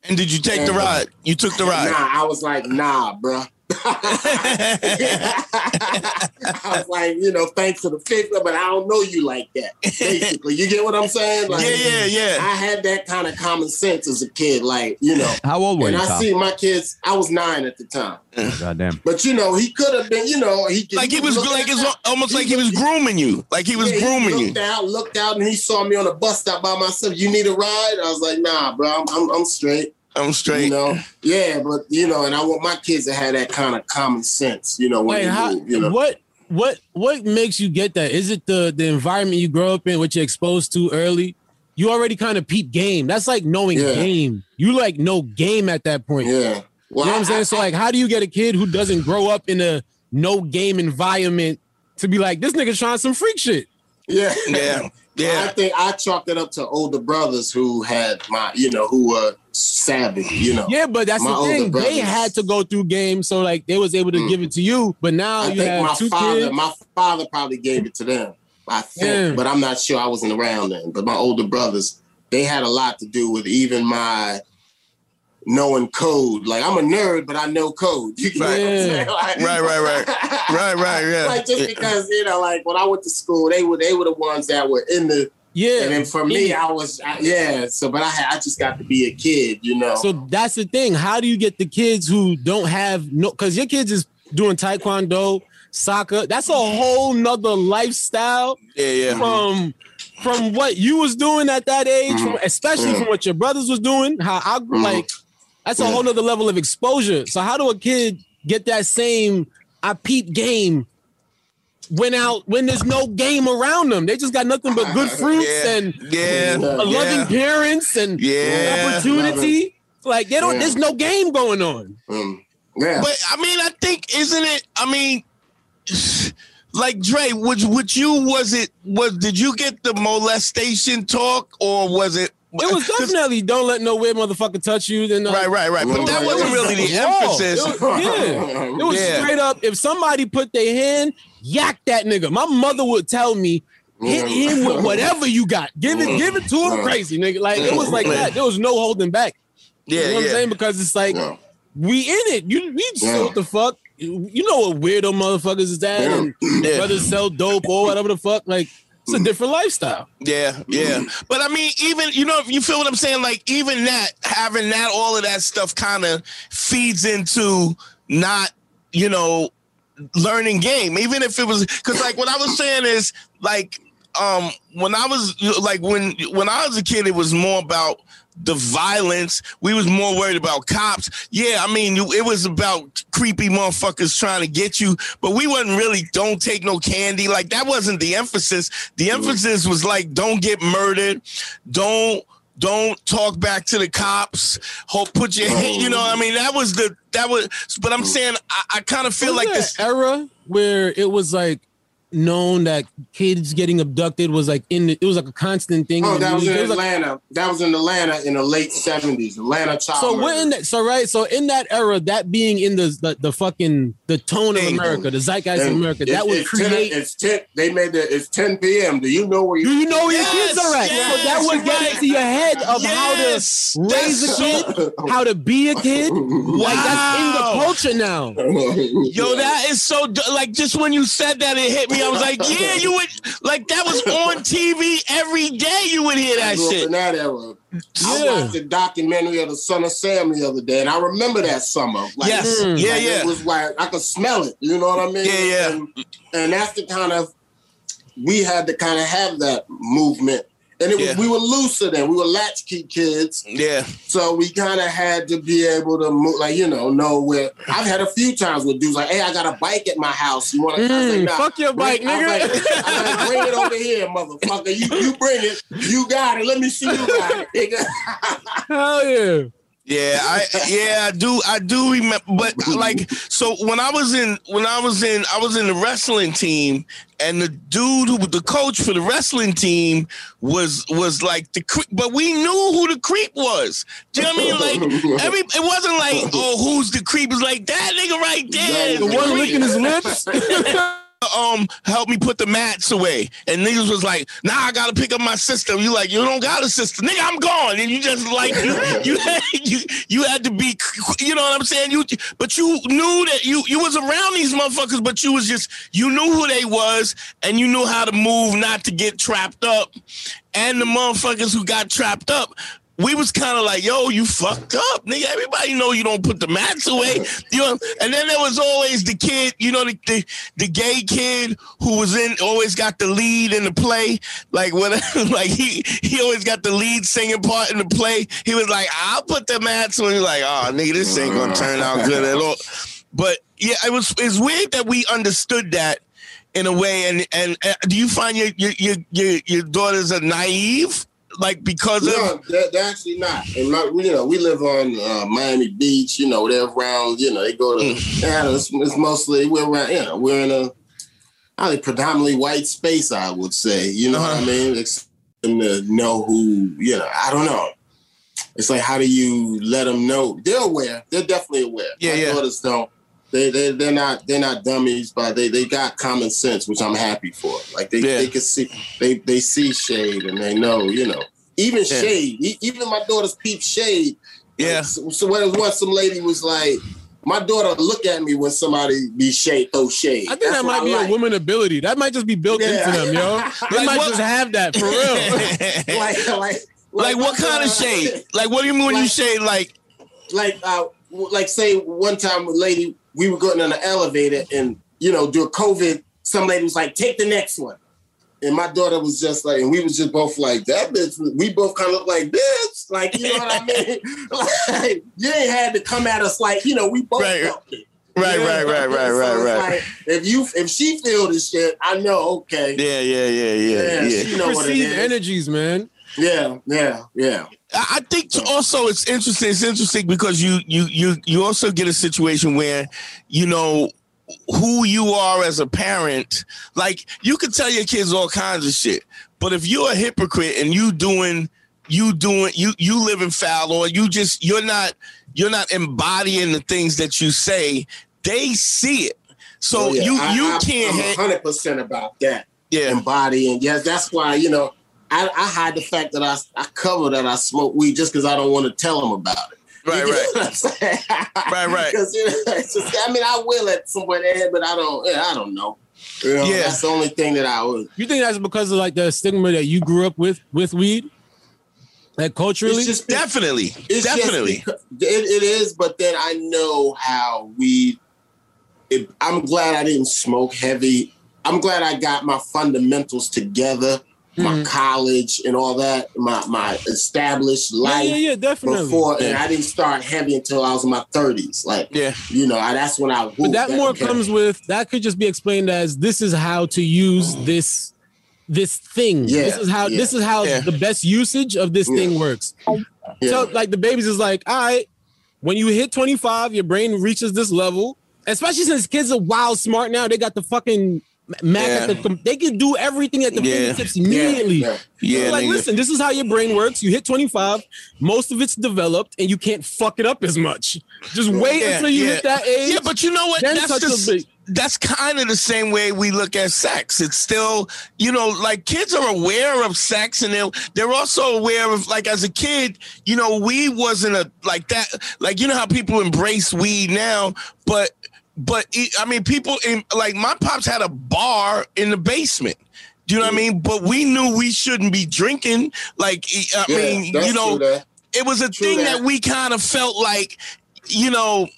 And did you take the ride? You took the ride. Nah, I was like, nah, bruh. I was like, you know, thanks for the favor, but I don't know you like that. Basically, you get what I'm saying? Like, yeah, yeah, yeah. I had that kind of common sense as a kid, like you know. How old were and you, And I Tom? see my kids. I was nine at the time, Goddamn. but you know, he could have been. You know, he Like he was like it's almost like he was grooming you. Like he was Yeah, grooming he you. looked out, looked out, and he saw me on a bus stop by myself. You need a ride? I was like, Nah, bro, I'm, I'm, I'm straight. I'm straight. You know, yeah, but you know, and I want my kids to have that kind of common sense. You know, when Like they how, move. You know, what what what makes you get that? Is it the the environment you grow up in, what you're exposed to early? You already kind of peep game. That's like knowing Yeah. game. You like know game at that point. yeah. You know what I'm saying? I- so like, how do you get a kid who doesn't grow up in a no game environment to be like, this nigga's trying some freak shit? yeah, Yeah. <laughs> I think I chalked it up to older brothers who had my, you know, who were savvy. You know, Yeah, but that's My the thing. They had to go through games, so like they was able to Mm. give it to you. But now I you think have my two father, kids. my father probably gave it to them. I think, Yeah. but I'm not sure. I wasn't around then. But my older brothers, they had a lot to do with even my knowing code. Like I'm a nerd, but I know code. <laughs> You get what I'm Right. Like- Right, right, right. <laughs> Right, right, yeah. like just because you know, like when I went to school, they were they were the ones that were in the. yeah, And then for me, I was I, yeah. So, but I I just got to be a kid, you know. So that's the thing. How do you get the kids who don't have no? Because your kids is doing taekwondo, soccer. That's a whole nother lifestyle Yeah, yeah. from from what you was doing at that age, from, especially Mhm. from what your brothers was doing. How I grew Mhm. like that's a whole nother level of exposure. So how do a kid get that same I peep game? When out when there's no game around them, they just got nothing but good <laughs> fruits Yeah. and Yeah. Yeah. loving Yeah. parents and Yeah. opportunity. Like they don't. Yeah. There's no game going on. Um, yeah. But I mean, I think isn't it? I mean, like Dre, which would you was it was did you get the molestation talk or was it? It was <laughs> definitely don't let no weird motherfucker touch you. Then uh, right, right, right. But that mm. wasn't really the emphasis. It was, yeah, <laughs> it was Yeah. straight up. If somebody put their hand, yak that nigga. My mother would tell me, hit mm. him with <laughs> whatever you got. Give it, give it to him, mm. crazy nigga. Like it was like that. There was no holding back. Yeah, you know what I'm yeah. saying? Because it's like Yeah. we in it. You we just what the fuck. You know what weirdo motherfuckers is that? And brothers sell dope or whatever the fuck. Like it's a different lifestyle. Yeah, yeah. But I mean, even you know, you feel what I'm saying? Like even that, having that, all of that stuff kind of feeds into not, you know, learning game. Even if it was because like what I was saying is like um when I was like when when I was a kid, it was more about the violence. We was more worried about cops. Yeah, I mean, it was about creepy motherfuckers trying to get you, but we wasn't really don't take no candy. Like that wasn't the emphasis. The emphasis was like don't get murdered, don't don't talk back to the cops. Hope put your hand. You know, I mean, that was the that was. But I'm saying I, I kind of feel like this. era where it was like known that kids getting abducted was like in the, it was like a constant thing. Oh, in that was in It was like- Atlanta. that was in Atlanta in the late seventies. Atlanta child. so murder. we're in that, so right so in that era that being in the the, the fucking the tone of America the zeitgeist of America that would it's 10 create it's ten. They made it. It's ten p.m. Do you know where you? do you know where your kids are at? so that yes, would get right. into your head of Yes, how to raise a kid, <laughs> how to be a kid. Like that's in the culture now. Yo, that is so like just when you said that, it hit me. I was like, yeah, you would like that was on TV every day. You would hear that grew up shit. in that era. I Yeah. watched the documentary of the Son of Sam the other day, and I remember that summer. Like, Yes, Mm. yeah, like, yeah. It was like I could smell it. You know what I mean? Yeah, yeah. And, and that's the kind of we had to kind of have that movement, and it was Yeah. we were looser then. We were latchkey kids, Yeah, so we kind of had to be able to move, like you know, know where. I've had a few times with dudes like, "Hey, I got a bike at my house. You want to?" Mm, fuck your bike, I was nigga. like, I was like, bring it over here, motherfucker. You you bring it. You got it. Let me see you got it, nigga. <laughs> Hell yeah. Yeah, I yeah, I do, I do remember. But like, so when I was in, when I was in, I was in the wrestling team, and the dude who was the coach for the wrestling team was was like the creep. But we knew who the creep was. Do you know what I mean? Like <laughs> every, it wasn't like, oh, who's the creep? It was like that nigga right there. The the one licking his lips. <laughs> um help me put the mats away. And niggas was like, nah, I gotta pick up my sister. You like, you don't got a sister. Nigga, I'm gone. And you just like you <laughs> you had, you, you had to be you know what I'm saying? You but you knew that you you was around these motherfuckers, but you was just you knew who they was and you knew how to move not to get trapped up. And the motherfuckers who got trapped up we was kind of like, yo, you fucked up, nigga. Everybody know you don't put the mats away. You know, and then there was always the kid, you know, the, the the gay kid who was in always got the lead in the play. Like whatever, <laughs> like he he always got the lead singing part in the play. He was like, I'll put the mats on. He's like, oh nigga, this ain't gonna turn out good at all. But yeah, it was it's weird that we understood that in a way. And and uh, do you find your your your your, your daughters are naive? Like because of No, they're, they're actually not. And my, you know, we live on uh, Miami Beach. You know, they're around. You know, they go to. Yeah, it's, it's mostly we're around. You know, we're in a, I think predominantly white space. I would say. You know what I Uh-huh. mean? It's them to know who. You know, I don't know. It's like how do you let them know? They're aware. They're definitely aware. Yeah, my yeah. daughters don't. They they they're not they're not dummies, but they they got common sense, which I'm happy for. Like they Yeah. they can see they they see shade and they know you know even Yeah. shade. Even my daughter's peep shade. Yeah. Like, so, so when once some lady was like, my daughter look at me when somebody be shade throw shade. I think That's that might be like. a woman ability. That might just be built Yeah. into them, yo. <laughs> They Like might what- just have that for real. <laughs> like, like, <laughs> like what kind of shade? Like what do you mean when you shade like like uh like say one time a lady we were going on the elevator and you know during COVID some lady was like take the next one and my daughter was just like and we was just both like that bitch we both kind of look like this like you know what I <laughs> mean <laughs> like you ain't had to come at us like you know we both Right. felt it. Right, You know right, what right, right, So right, right. like, if you if she feel this shit I know okay Yeah, yeah, yeah, yeah, Yeah, yeah. she know what it Perceive is. energies, man. Yeah, yeah, yeah. I I think also it's interesting. It's interesting because you you you you also get a situation where you know who you are as a parent. Like you can tell your kids all kinds of shit, but if you're a hypocrite and you doing you doing you you living foul or you just you're not you're not embodying the things that you say, they see it. So Oh, yeah. you you I, can't hundred percent about that. yeah Embodying. Yes, that's why you know I, I hide the fact that I I cover that I smoke weed just because I don't want to tell them about it. right You right get what I'm? Right, right. <laughs> 'Cause, you know, just, I mean, I will at some point ahead, but I don't. I don't know. You know, Yeah. that's the only thing that I would. You think that's because of like the stigma that you grew up with with weed? Like culturally? It's just definitely It's just definitely because- it, it is, but then I know how we. It, I'm glad I didn't smoke heavy. I'm glad I got my fundamentals together, my hmm. college and all that, my my established life yeah, yeah, definitely. before, and I didn't start heavy until I was in my 30s. Like, yeah you know, I, that's when I. But whooped. that more okay. comes with that could just be explained as this is how to use mm. this this thing. Yeah, this is how yeah. this is how Yeah. the best usage of this Yeah. thing works. Yeah. So like the babies is like, all right, when you hit 25, your brain reaches this level. Especially since kids are wild smart now, they got the fucking Mac at the they can do everything at the Yeah. fingertips immediately. yeah. yeah like, nigga. listen, this is how your brain works. You hit 25, most of it's developed, and you can't fuck it up as much. Just wait Yeah, until you yeah. hit that age. Yeah, but you know what? That's just, that's kind of the same way we look at sex. It's still, you know, like kids are aware of sex and they're, they're also aware of like as a kid, you know, weed wasn't a like that. Like, you know how people embrace weed now, but but it, I mean, people in like my pops had a bar in the basement. Do you know what I mean? But we knew we shouldn't be drinking. Like, I Yeah, mean, you know, it was a True thing that. that. we kind of felt like, you know,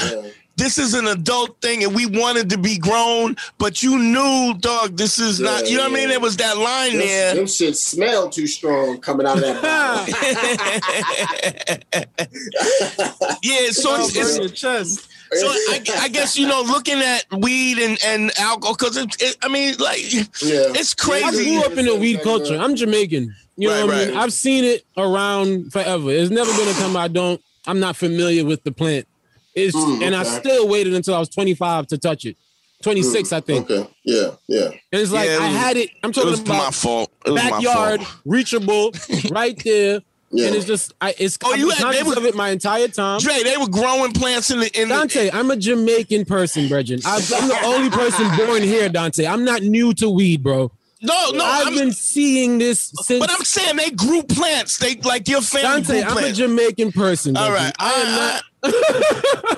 Yeah. this is an adult thing and we wanted to be grown, but you knew, dog, this is not, you know what I mean? There was that line Them, there. them shit smell too strong coming out of that <laughs> yeah, so it's, it's your chest. So I, I <laughs> guess you know, looking at weed and, and alcohol, because it, it, I mean, like, yeah. it's crazy. I grew up in the weed culture. I'm Jamaican. You know Right, what I mean? right. I've seen it around forever. It's never been a time I don't. I'm not familiar with the plant. It's Mm, and I still waited until I was 25 to touch it. 26, I think. Okay. Yeah. Yeah. And it's like Yeah, it I had it. I'm It talking was my fault. It was backyard, my fault. reachable, right there. Yeah. And it's just I it's Oh, you had- they were- of it my entire time. Dre, they were growing plants in the in the, Dante, I'm a Jamaican person, Bregin. I'm the only person born here, Dante. I'm not new to weed, bro. No, no, I've I'm, been seeing this since but I'm saying they grew plants. They like your family Dante, I'm a. Jamaican person. All right, I am not. <laughs>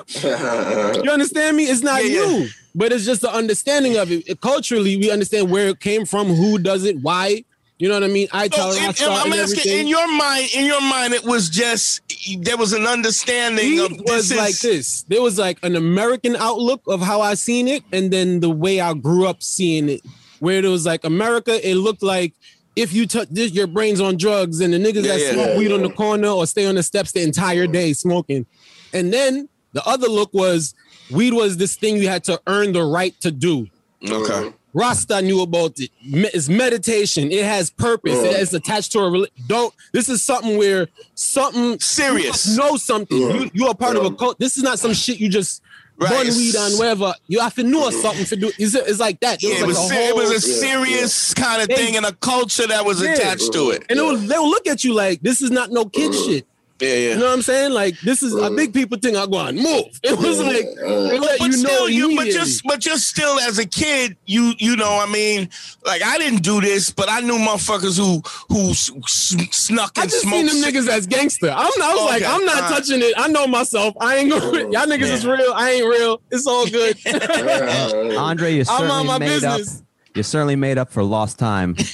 <laughs> You understand me? It's not Yeah, yeah. but it's just the understanding of it. Culturally, we understand where it came from, who does it, why. You know what I mean? I So, tell in- I in- start I'm asking, everything. in your mind, in your mind, it was just there was an understanding of Weed this was is, like this. There was like an American outlook of how I seen it, and then the way I grew up seeing it, where it was like America, it looked like if you touch this, your brain's on drugs, and the niggas Yeah, that yeah. smoke Yeah, weed on the corner or stay on the steps the entire day smoking. And then the other look was weed was this thing you had to earn the right to do. Okay. Rasta knew about it. It's meditation. It has purpose. Yeah. It's attached to a reli- don't. This is something where something Serious. You know something. Yeah. You you are part of a cult. This is not some shit you just Right, burn weed on wherever. You have to know something to do. It's, it's like that. There Yeah, it was, like se- it was a yeah, serious kind of They- thing and a culture that was Yeah. attached to it. and it will, they'll look at you like this is not no kid mm. shit. Yeah, yeah. You know what I'm saying? Like this is a big people thing. I go on move. <laughs> It was like they let but you know still, you but immediately. just but you're still as a kid, you you know, I mean, like I didn't do this, but I knew motherfuckers who who s- s- snuck I and just seen smoked. them niggas as gangster. I'm not, I was like, I'm not alright. touching it. I know myself. I ain't gonna. Y'all niggas is real. I ain't real. It's all good. <laughs> Andre, you I'm certainly on my made business. up. You certainly made up for lost time. <laughs>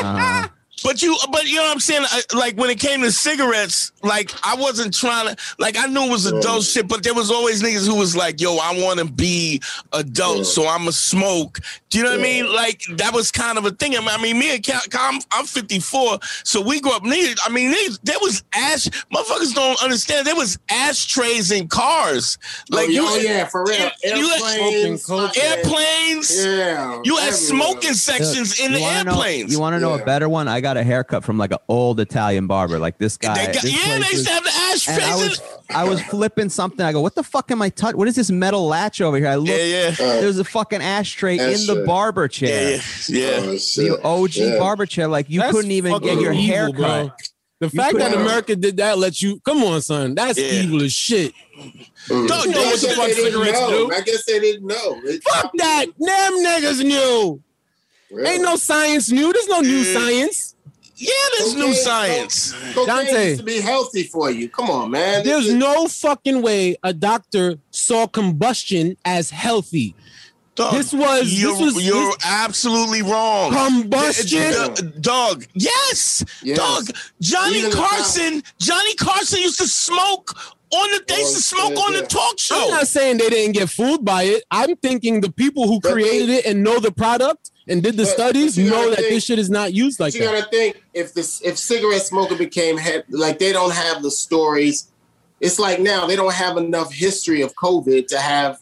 Uh, But you, but you know what I'm saying? I, like when it came to cigarettes, like I wasn't trying to, like I knew it was adult shit, but there was always niggas who was like, "Yo, I want to be adult, so I'm a smoke." Do you know what I mean? Like that was kind of a thing. I mean, me and Cal, Cal- I'm, I'm 54, so we grew up. Niggas, I mean, niggas, there was ash. Motherfuckers don't understand. There was ashtrays in cars. Like, Like you, oh, yeah, for real. you had Airplanes. smoking fucking- airplanes. Yeah. You had everywhere. smoking sections in the you wanna know- airplanes. you want to know Yeah. a better one? I got got a haircut from like an old Italian barber. Like this guy. They got, this yeah, they used have the ashtrays. and I was. I was flipping something. I go, what the fuck am I touching? What is this metal latch over here? I look. yeah, yeah, There's a fucking ashtray in the Ashtray. barber chair. yeah, yeah. Oh. The OG Yeah. barber chair. Like you That's couldn't even get your evil, hair bro. cut. The You fact that couldn't- America did that let you come on, son. That's Yeah. evil as shit. Mm. Dog, I know what guess the they fuck didn't cigarettes know. do? I guess they didn't know. They Fuck that. Them niggas knew. Really? Ain't no science new. There's no new Yeah. science. Yeah, there's new science. Cocaine Dante. used to be healthy for you. Come on, man. There's It's- no fucking way a doctor saw combustion as healthy. Dog, This was- you're, this was- you're this- absolutely wrong. Combustion. D- d- dog, yes, Yes. dog. Johnny Even Carson, Johnny Carson used to smoke on the. They used to smoke shit, on the talk show. I'm not saying they didn't get fooled by it. I'm thinking the people who created it and know the product and did the But- studies but you know that think- this shit is not used like you that. gotta think if this if cigarette smoker became head like they don't have the stories. It's like now they don't have enough history of COVID to have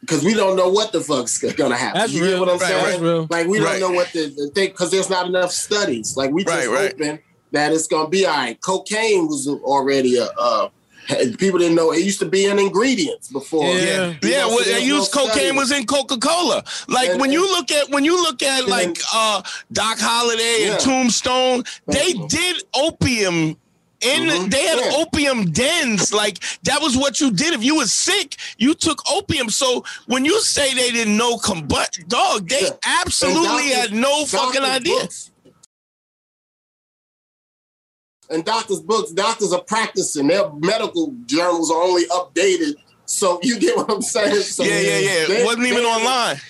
because we don't know what the fuck's gonna happen. That's you real. get what I'm Right, saying? That's real. Like we Right. don't know what the, the thing because there's not enough studies. Like we just Right, right. hoping that it's gonna be all right. Cocaine was already a uh, people didn't know it used to be in ingredients before. Yeah. Yeah, You yeah. Well, so they used no cocaine study. was in Coca Cola. Like And- when and- you look at when you look at And like uh Doc Holliday Yeah. and Tombstone, they Mhm. did opium. In Mhm. they had Yeah. opium dens, like that was what you did. If you was sick, you took opium. So when you say they didn't know combust, dog, they Yeah. absolutely And had no fucking doctors' idea. books- And doctors' books, doctors are practicing. Their medical journals are only updated. So you get what I'm saying? So yeah, yeah, yeah. they- It wasn't even they- online.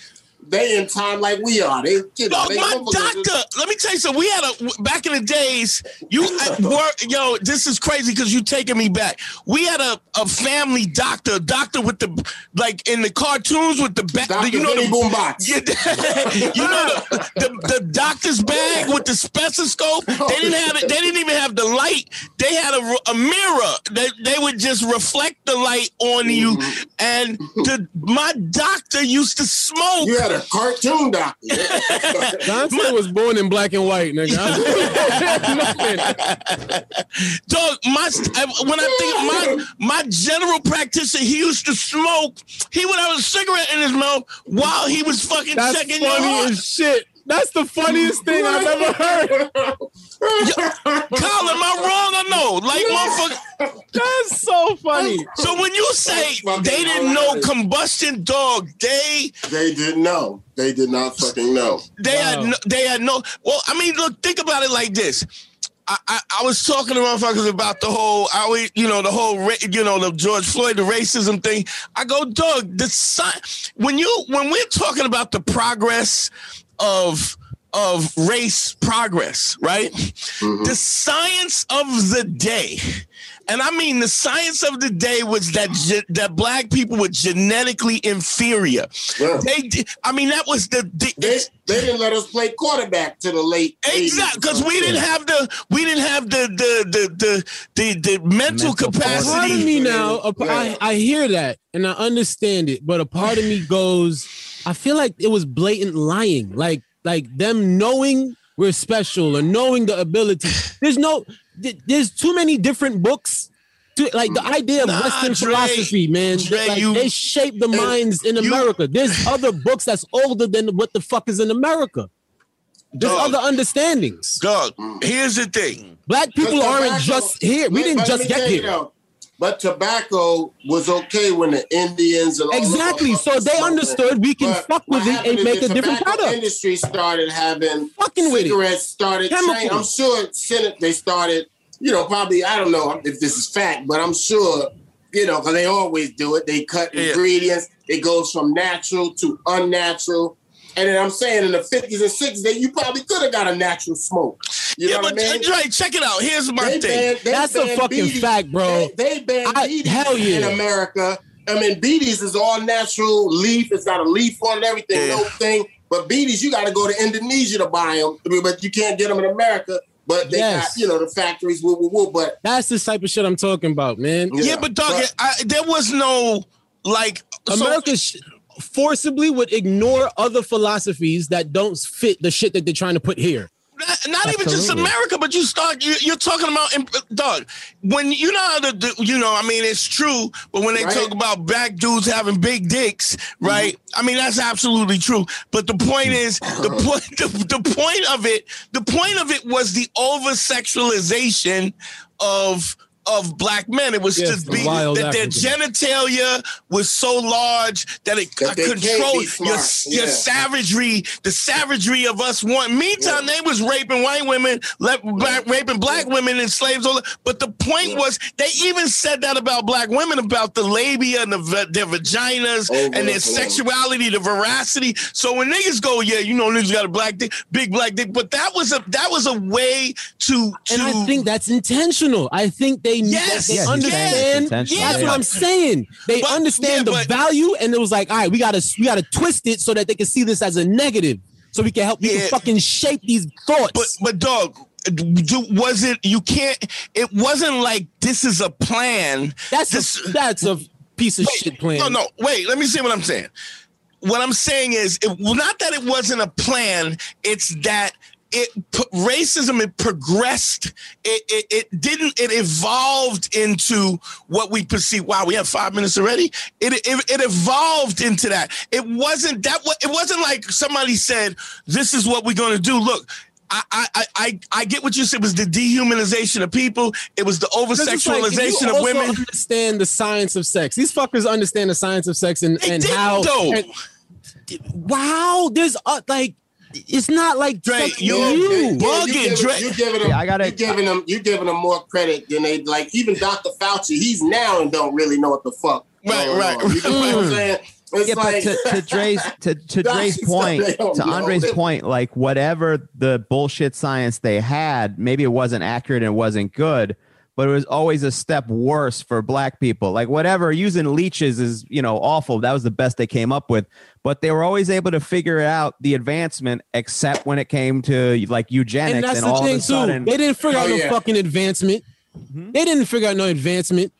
They in time like we are. They, you know, Dog, they my motherfuckers- doctor. Let me tell you something. We had a back in the days. You work, yo. This is crazy because you taking me back. We had a, a family doctor, a doctor with the like in the cartoons with the back. You know Vinny the Boombox. you, <laughs> you know the, the the doctor's bag with the stethoscope. <laughs> They didn't have it. They didn't even have the light. They had a, a mirror. They they would just reflect the light on you. Mm-hmm. And the my doctor used to smoke. You had a cartoon doctor. <laughs> Dante was born in black and white, nigga. Nothing. <laughs> Dog, my when I think of my my general practitioner, he used to smoke. He would have a cigarette in his mouth while he was fucking That's checking your funny heart. as shit. That's the funniest thing I've ever heard. <laughs> Kyle, am I wrong or no? Like motherfucker. That's so funny. So when you say they didn't know combustion, dog, they they didn't know. They did not fucking know. they had no, they had no. Well, I mean, look, think about it like this. I, I, I was talking to motherfuckers about the whole, I, always- you know, the whole, you know, the George Floyd, the racism thing. I go, dog, the si- when you when we're talking about the progress of of race progress, right? Mm-hmm. The science of the day, and I mean the science of the day was that ge- that black people were genetically inferior. Yeah. They, di- I mean, that was the, the They, they didn't let us play quarterback to the late. Exactly, because we didn't have the we didn't have the the the the the, the mental, Mental Part of capacity. me now, Yeah. I, I hear that and I understand it, but a part of me goes, I feel like it was blatant lying, like like them knowing we're special or knowing the ability. There's no, th- there's too many different books. To, like the idea of Nah, Western Dre, philosophy, man, Dre, like, you- they shape the minds in you- America. There's other books that's older than what the fuck is in America. There's other understandings. Dog, here's the thing. Black people aren't just here. We didn't just get you here. Though, But tobacco was okay when the Indians and all Exactly. So they smoked understood we can But fuck with it and make a different tobacco product. Industry started having Fucking with cigarettes started. Chemicals. Train, I'm sure Senate they started. You know, probably I don't know if this is fact, but I'm sure you know because they always do it. They cut Yeah. ingredients. It goes from natural to unnatural. And then I'm saying in the 50s and 60s, that you probably could have got a natural smoke. You yeah, know but what I mean? Dre, check it out. Here's my They thing. banned- they That's a fucking BDs. fact, bro. They, they banned I- BDs hell yeah. in America. I mean, BDs is all natural leaf. It's got a leaf on it, everything, Yeah. no thing. But BDs, you got to go to Indonesia to buy them. But you can't get them in America. But they Yes. got, you know, the factories, woo, woo, woo. But That's the type of shit I'm talking about, man. yeah, but dog, I, there was no like so- sh- forcibly would ignore other philosophies that don't fit the shit that they're trying to put here. not, not even just America, but you start. You, you're talking about, in- dog. When you know how to, do, you know, I mean, it's true. But when they Right. talk about black dudes having big dicks, mm-hmm. right? I mean, that's absolutely true. But the point is, the <laughs> point, the, the point of it, the point of it was the over sexualization of. Of black men, it was Yes, to the be wild that their genitalia was so large that it That they can't be controlled your, smart. your savagery, the savagery of us want. Meantime, they was raping white women, le- black, raping black women and slaves. All that. But the point was, they even said that about black women, about the labia and the, va- their vaginas Over and their over. sexuality, the veracity. So when niggas go, yeah, you know, niggas got a black dick, big black dick, but that was a that was a way to to. And I think that's intentional. I think they Yes, they yes, understand. yes. That's what I'm saying. They But- understand yeah, the but- value, and it was like, all right, we gotta we gotta twist it so that they can see this as a negative, so we can help people Yeah. fucking shape these thoughts. But but dog, do, was it? You can't. It wasn't like this is a plan. that's this. a, that's a piece of shit plan. No, no. Wait. Let me see what I'm saying. What I'm saying is, it, well, not that it wasn't a plan. It's that it p- racism it progressed. It, it it didn't. It evolved into what we perceive. Wow, we have five minutes already. It it, it evolved into that. It wasn't that. It wasn't like somebody said, "This is what we're going to do." Look. I, I, I, I get what you said. It was the dehumanization of people. It was the over it's like, sexualization of women. Understand the science of sex. These fuckers understand the science of sex and, They and how. and- wow, there's uh, like it's not like Dre, you- with you you. bugging, giving, Dre. you giving them, Yeah, I gotta- you giving them, you giving them more credit than they like. Even Dr. Fauci, he's now and don't really know what the fuck. Right, going right. on. You know what I'm saying? It's yeah, like, but to, to Dre's to, to <laughs> That's Dre's point, they don't to know. Andre's point, like whatever the bullshit science they had, maybe it wasn't accurate and it wasn't good, but it was always a step worse for black people. Like whatever using leeches is, you know, awful. That was the best they came up with, but they were always able to figure out the advancement, except when it came to like eugenics And and, the all thing of a sudden. too. They didn't figure Oh, out no yeah. fucking advancement. Mm-hmm. They didn't figure out no advancement.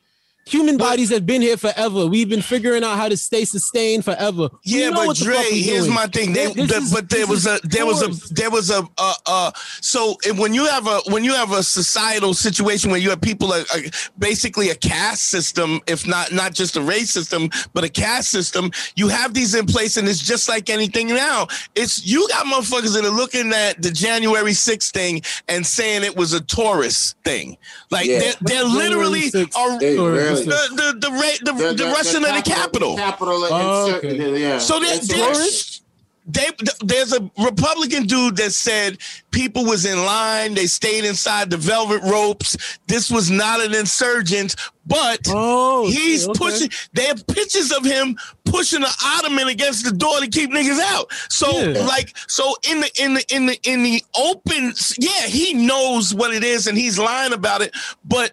Human bodies have been here forever. We've been figuring out how to stay sustained forever. Yeah, but what Dre, here's doing. my thing. They, This the- is- but there this was a there was a there was a uh uh. So when you have a when you have a societal situation where you have people uh, uh, basically a caste system, if not not just a race system, but a caste system, you have these in place, and it's just like anything now. It's you got motherfuckers that are looking at the January 6th thing and saying it was a tourist thing. Like Yeah. they're, they're literally 6th. are, They the really- the the, ra- the, the, Russian of the capital. Capital. Oh, okay. yeah. So there, there's they, there's a Republican dude that said people was in line, they stayed inside the velvet ropes. This was not an insurgent, but Oh, he's okay. pushing. They have pictures of him pushing an ottoman against the door to keep niggas out. So Yeah. like, so in the in the in the in the open, yeah, he knows what it is and he's lying about it, but.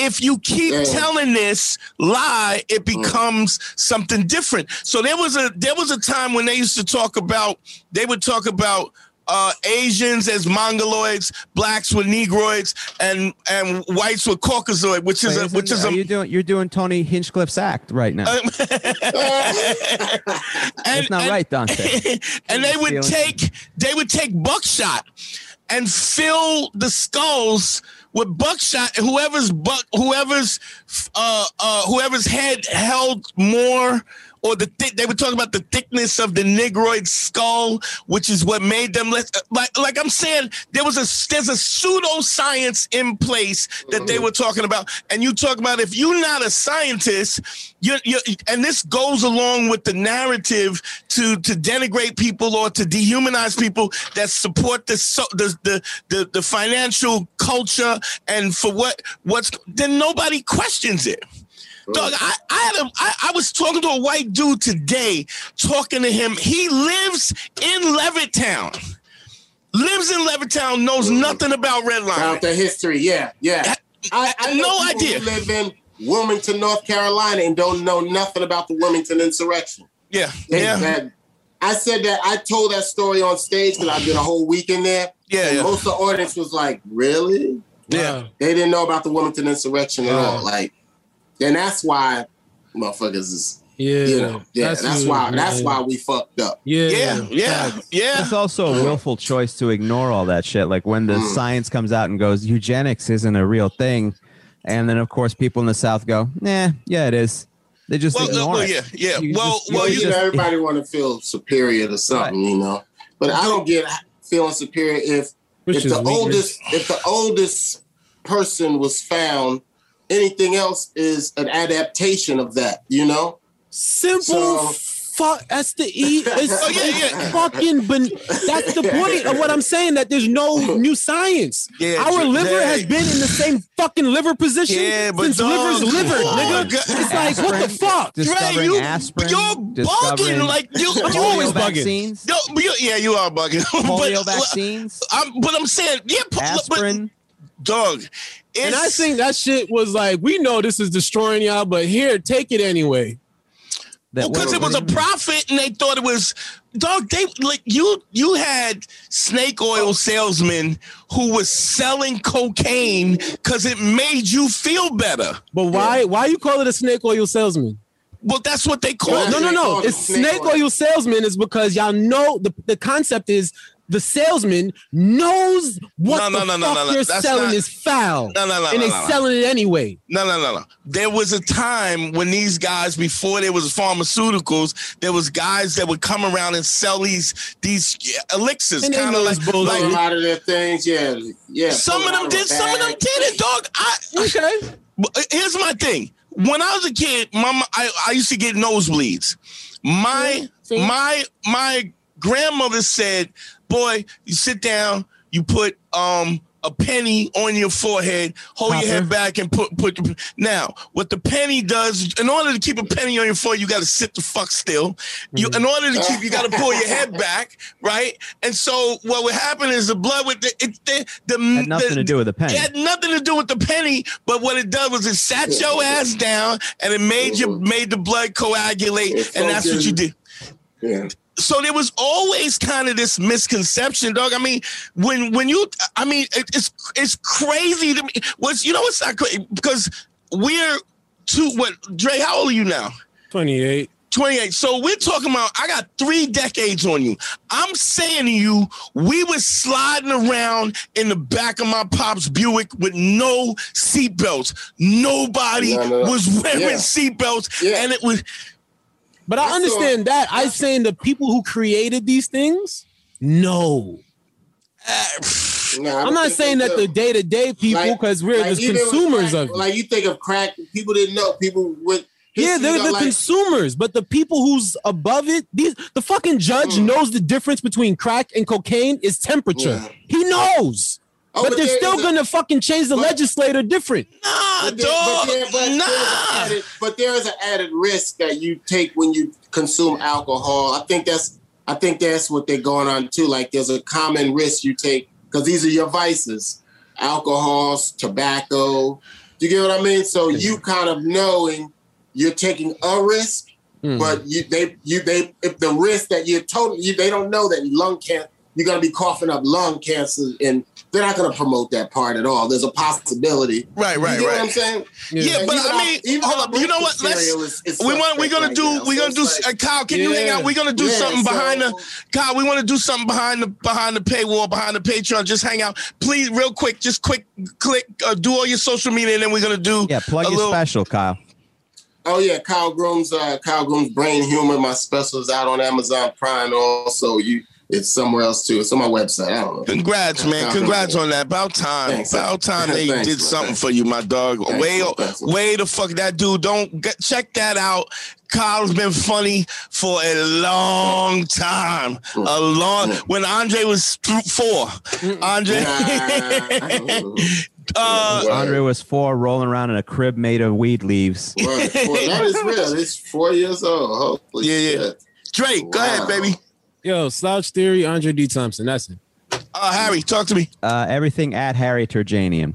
If you keep Yeah. telling this lie, it becomes something different. So there was a there was a time when they used to talk about they would talk about uh, Asians as mongoloids, blacks were negroids, and and whites were caucasoid, which is Wait, a, which is are a you doing you're doing Tony Hinchcliffe's act right now. <laughs> and, That's not and- right, Dante. <laughs> and they would take they would take buckshot and fill the skulls with buckshot. Whoever's buck, whoever's uh uh whoever's head held more. Or the thick, they were talking about the thickness of the negroid skull, which is what made them less. Uh, like, like I'm saying, there was a there's a pseudoscience in place that they mm-hmm. were talking about, and you talk about if you're not a scientist, you you and this goes along with the narrative to to denigrate people or to dehumanize people that support the so, the, the the the financial culture and for what what's then nobody questions it. Mm. Dog, I, I had a I, I was talking to a white dude today, talking to him. He lives in Levittown. Lives in Levittown, knows mm. nothing about Red Line. About the history, yeah, yeah. I, I know No idea. live in Wilmington, North Carolina, and don't know nothing about the Wilmington insurrection. Yeah, They- yeah, that- I said that I told that story on stage because I did a whole week in there. yeah, and yeah. most of the audience was like, "Really?" yeah. They didn't know about the Wilmington insurrection at all. Like, and that's why motherfuckers is Yeah, You know, yeah, that's, what- why that's why we fucked up. Yeah, Yeah, yeah, yeah. It's also a willful choice to ignore all that shit. Like when the Mm. science comes out and goes, eugenics isn't a real thing. And then, of course, people in the South go, nah, yeah, it is. They just Well, uh, ignore well, it. yeah, yeah. You Well, just- well, Well, you you know, everybody want to feel superior to something, you know. But I don't get feeling superior if Which if the weakness. oldest if the oldest person was found, anything else is an adaptation of that, you know. Simple So- fuck S to E. <laughs> It's Oh, yeah, yeah. fucking ben- that's the point of what I'm saying. That there's no new science. Yeah, Our Dre- liver has been in the same fucking liver position Yeah, but since dog- liver's liver, Oh, nigga. God. It's like what the fuck? Discovering Dre, you, aspirin, you're discovering bugging like you. I'm always polio bugging. vaccines, No, you- yeah, you are bugging. <laughs> polio but, vaccines, I'm, but I'm saying, yeah, po- aspirin. But, dog. It's, And I think that shit was like, we know this is destroying y'all, but here, take it anyway. That because what- it was a what do you mean? profit and they thought it was dog they like you you had snake oil salesmen who was selling cocaine because it made you feel better But why? Why you call it a snake oil salesman? well that's what they call Well, it No, no, They no. call It's snake snake oil. oil salesman is because y'all know the, the concept is the salesman knows what No, no, the no, no, fuck no, no. they're That's selling not- is foul. No, no, no, and no, they no, no. selling it anyway. no no no no there was a time when these guys before there was pharmaceuticals there was guys that would come around and sell these these elixirs kind of like, like Pull them out of their things, yeah, yeah. some of them did a some of them did it dog i Okay. Uh, here's my thing. When I was a kid, mama, I, I used to get nosebleeds. My See? my my grandmother said, "Boy, you sit down, you put um a penny on your forehead, hold your head back, and put put. The, now, what the penny does, in order to keep a penny on your forehead, you got to sit the fuck still. You, Mm-hmm. in order to keep, you got to pull your head back, right? And so, what would happen is the blood would it, the the Had nothing the, to do with the penny. it had nothing to do with the penny, but what it does was it sat your ass down and it made you made the blood coagulate, It and that's what you did. Yeah. So there was always kind of this misconception, dog. I mean, when when you, I mean, it, it's it's crazy to me. What's you know what's not crazy because we're two. What Dre? How old are you now? 28. 28. So we're talking about, I got three decades on you. I'm saying to you, we was sliding around in the back of my pop's Buick with no seatbelts. Nobody No, no, no. was wearing Yeah. seatbelts. Yeah. And it was, But I understand that. I'm saying the people who created these things, no. Nah, I I'm don't saying that the day to day people, Like- because we're like the consumers crack, of it. Like you think of crack, people didn't know. People with Yeah, they're the like- consumers, but the people who's above it, these the fucking judge Mm. knows the difference between crack and cocaine is temperature. Yeah. He knows. Oh, but, they're still gonna fucking change the but- legislator different. nah, But there, dog. but, there, but, there's an nah. added, but there is an added risk that you take when you consume alcohol. I think that's I think that's what they're going on too. Like there's a common risk you take because these are your vices: alcohols, tobacco. Do you get what I mean? So you kind of knowing you're taking a risk, Hmm. but you they you they if the risk that you're totally you, they don't know that lung cancer you're gonna be coughing up lung cancer and they're not gonna promote that part at all. There's a possibility. Right, You right, what. I'm saying? Yeah, And but even I mean, even hold our up. You know what? Let's. is- is We want. We're gonna right do. now. We're So gonna do. it's Uh, Kyle, can you hang out? We're gonna do Yeah, something so- behind the. Kyle, we want to do something behind the behind the paywall, behind the Patreon. Just hang out, please, real quick. Just quick, click, uh, do all your social media, and then we're gonna do. Yeah, plug a your little- special, Kyle. Oh yeah, Kyle Grooms' uh, Kyle Grooms' Brain Humor. My special is out on Amazon Prime. Also, you it's somewhere else too. It's on my website. I don't know. Congrats, man. Congrats on that. About time. Thanks. About time <laughs> they Thanks, did man. something Thanks. for you, my dog. Thanks, way. Thanks, way the fuck that dude. Don't get, check that out. Kyle's been funny for a long time. Mm. A long when Andre was four. Andre. <laughs> Uh, Andre was four, rolling around in a crib made of weed leaves. Word. Four- that is real. It's four years old. Holy Yeah, yeah. shit. Drake, go ahead, baby. Yo, Slouch Theory, Andre D. Thompson. That's it. Uh, Harry, talk to me. Uh, everything at Harry Terjanian.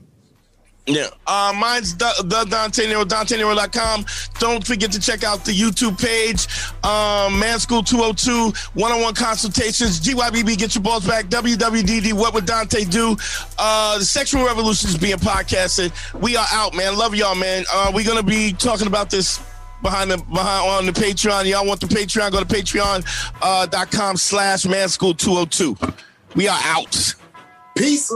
Yeah. Uh, mine's the, the Dante Nero, DanteNero.com. Don't forget to check out the YouTube page. Um, Man School 202, one-on-one consultations. GYBB, get your balls back. WWDD, what would Dante do? Uh, the Sexual Revolution is being podcasted. We are out, man. Love y'all, man. Uh, we're going to be talking about this behind the behind on the Patreon. Y'all want the Patreon? Go to patreon.com uh, slash manschool202. We are out. Peace.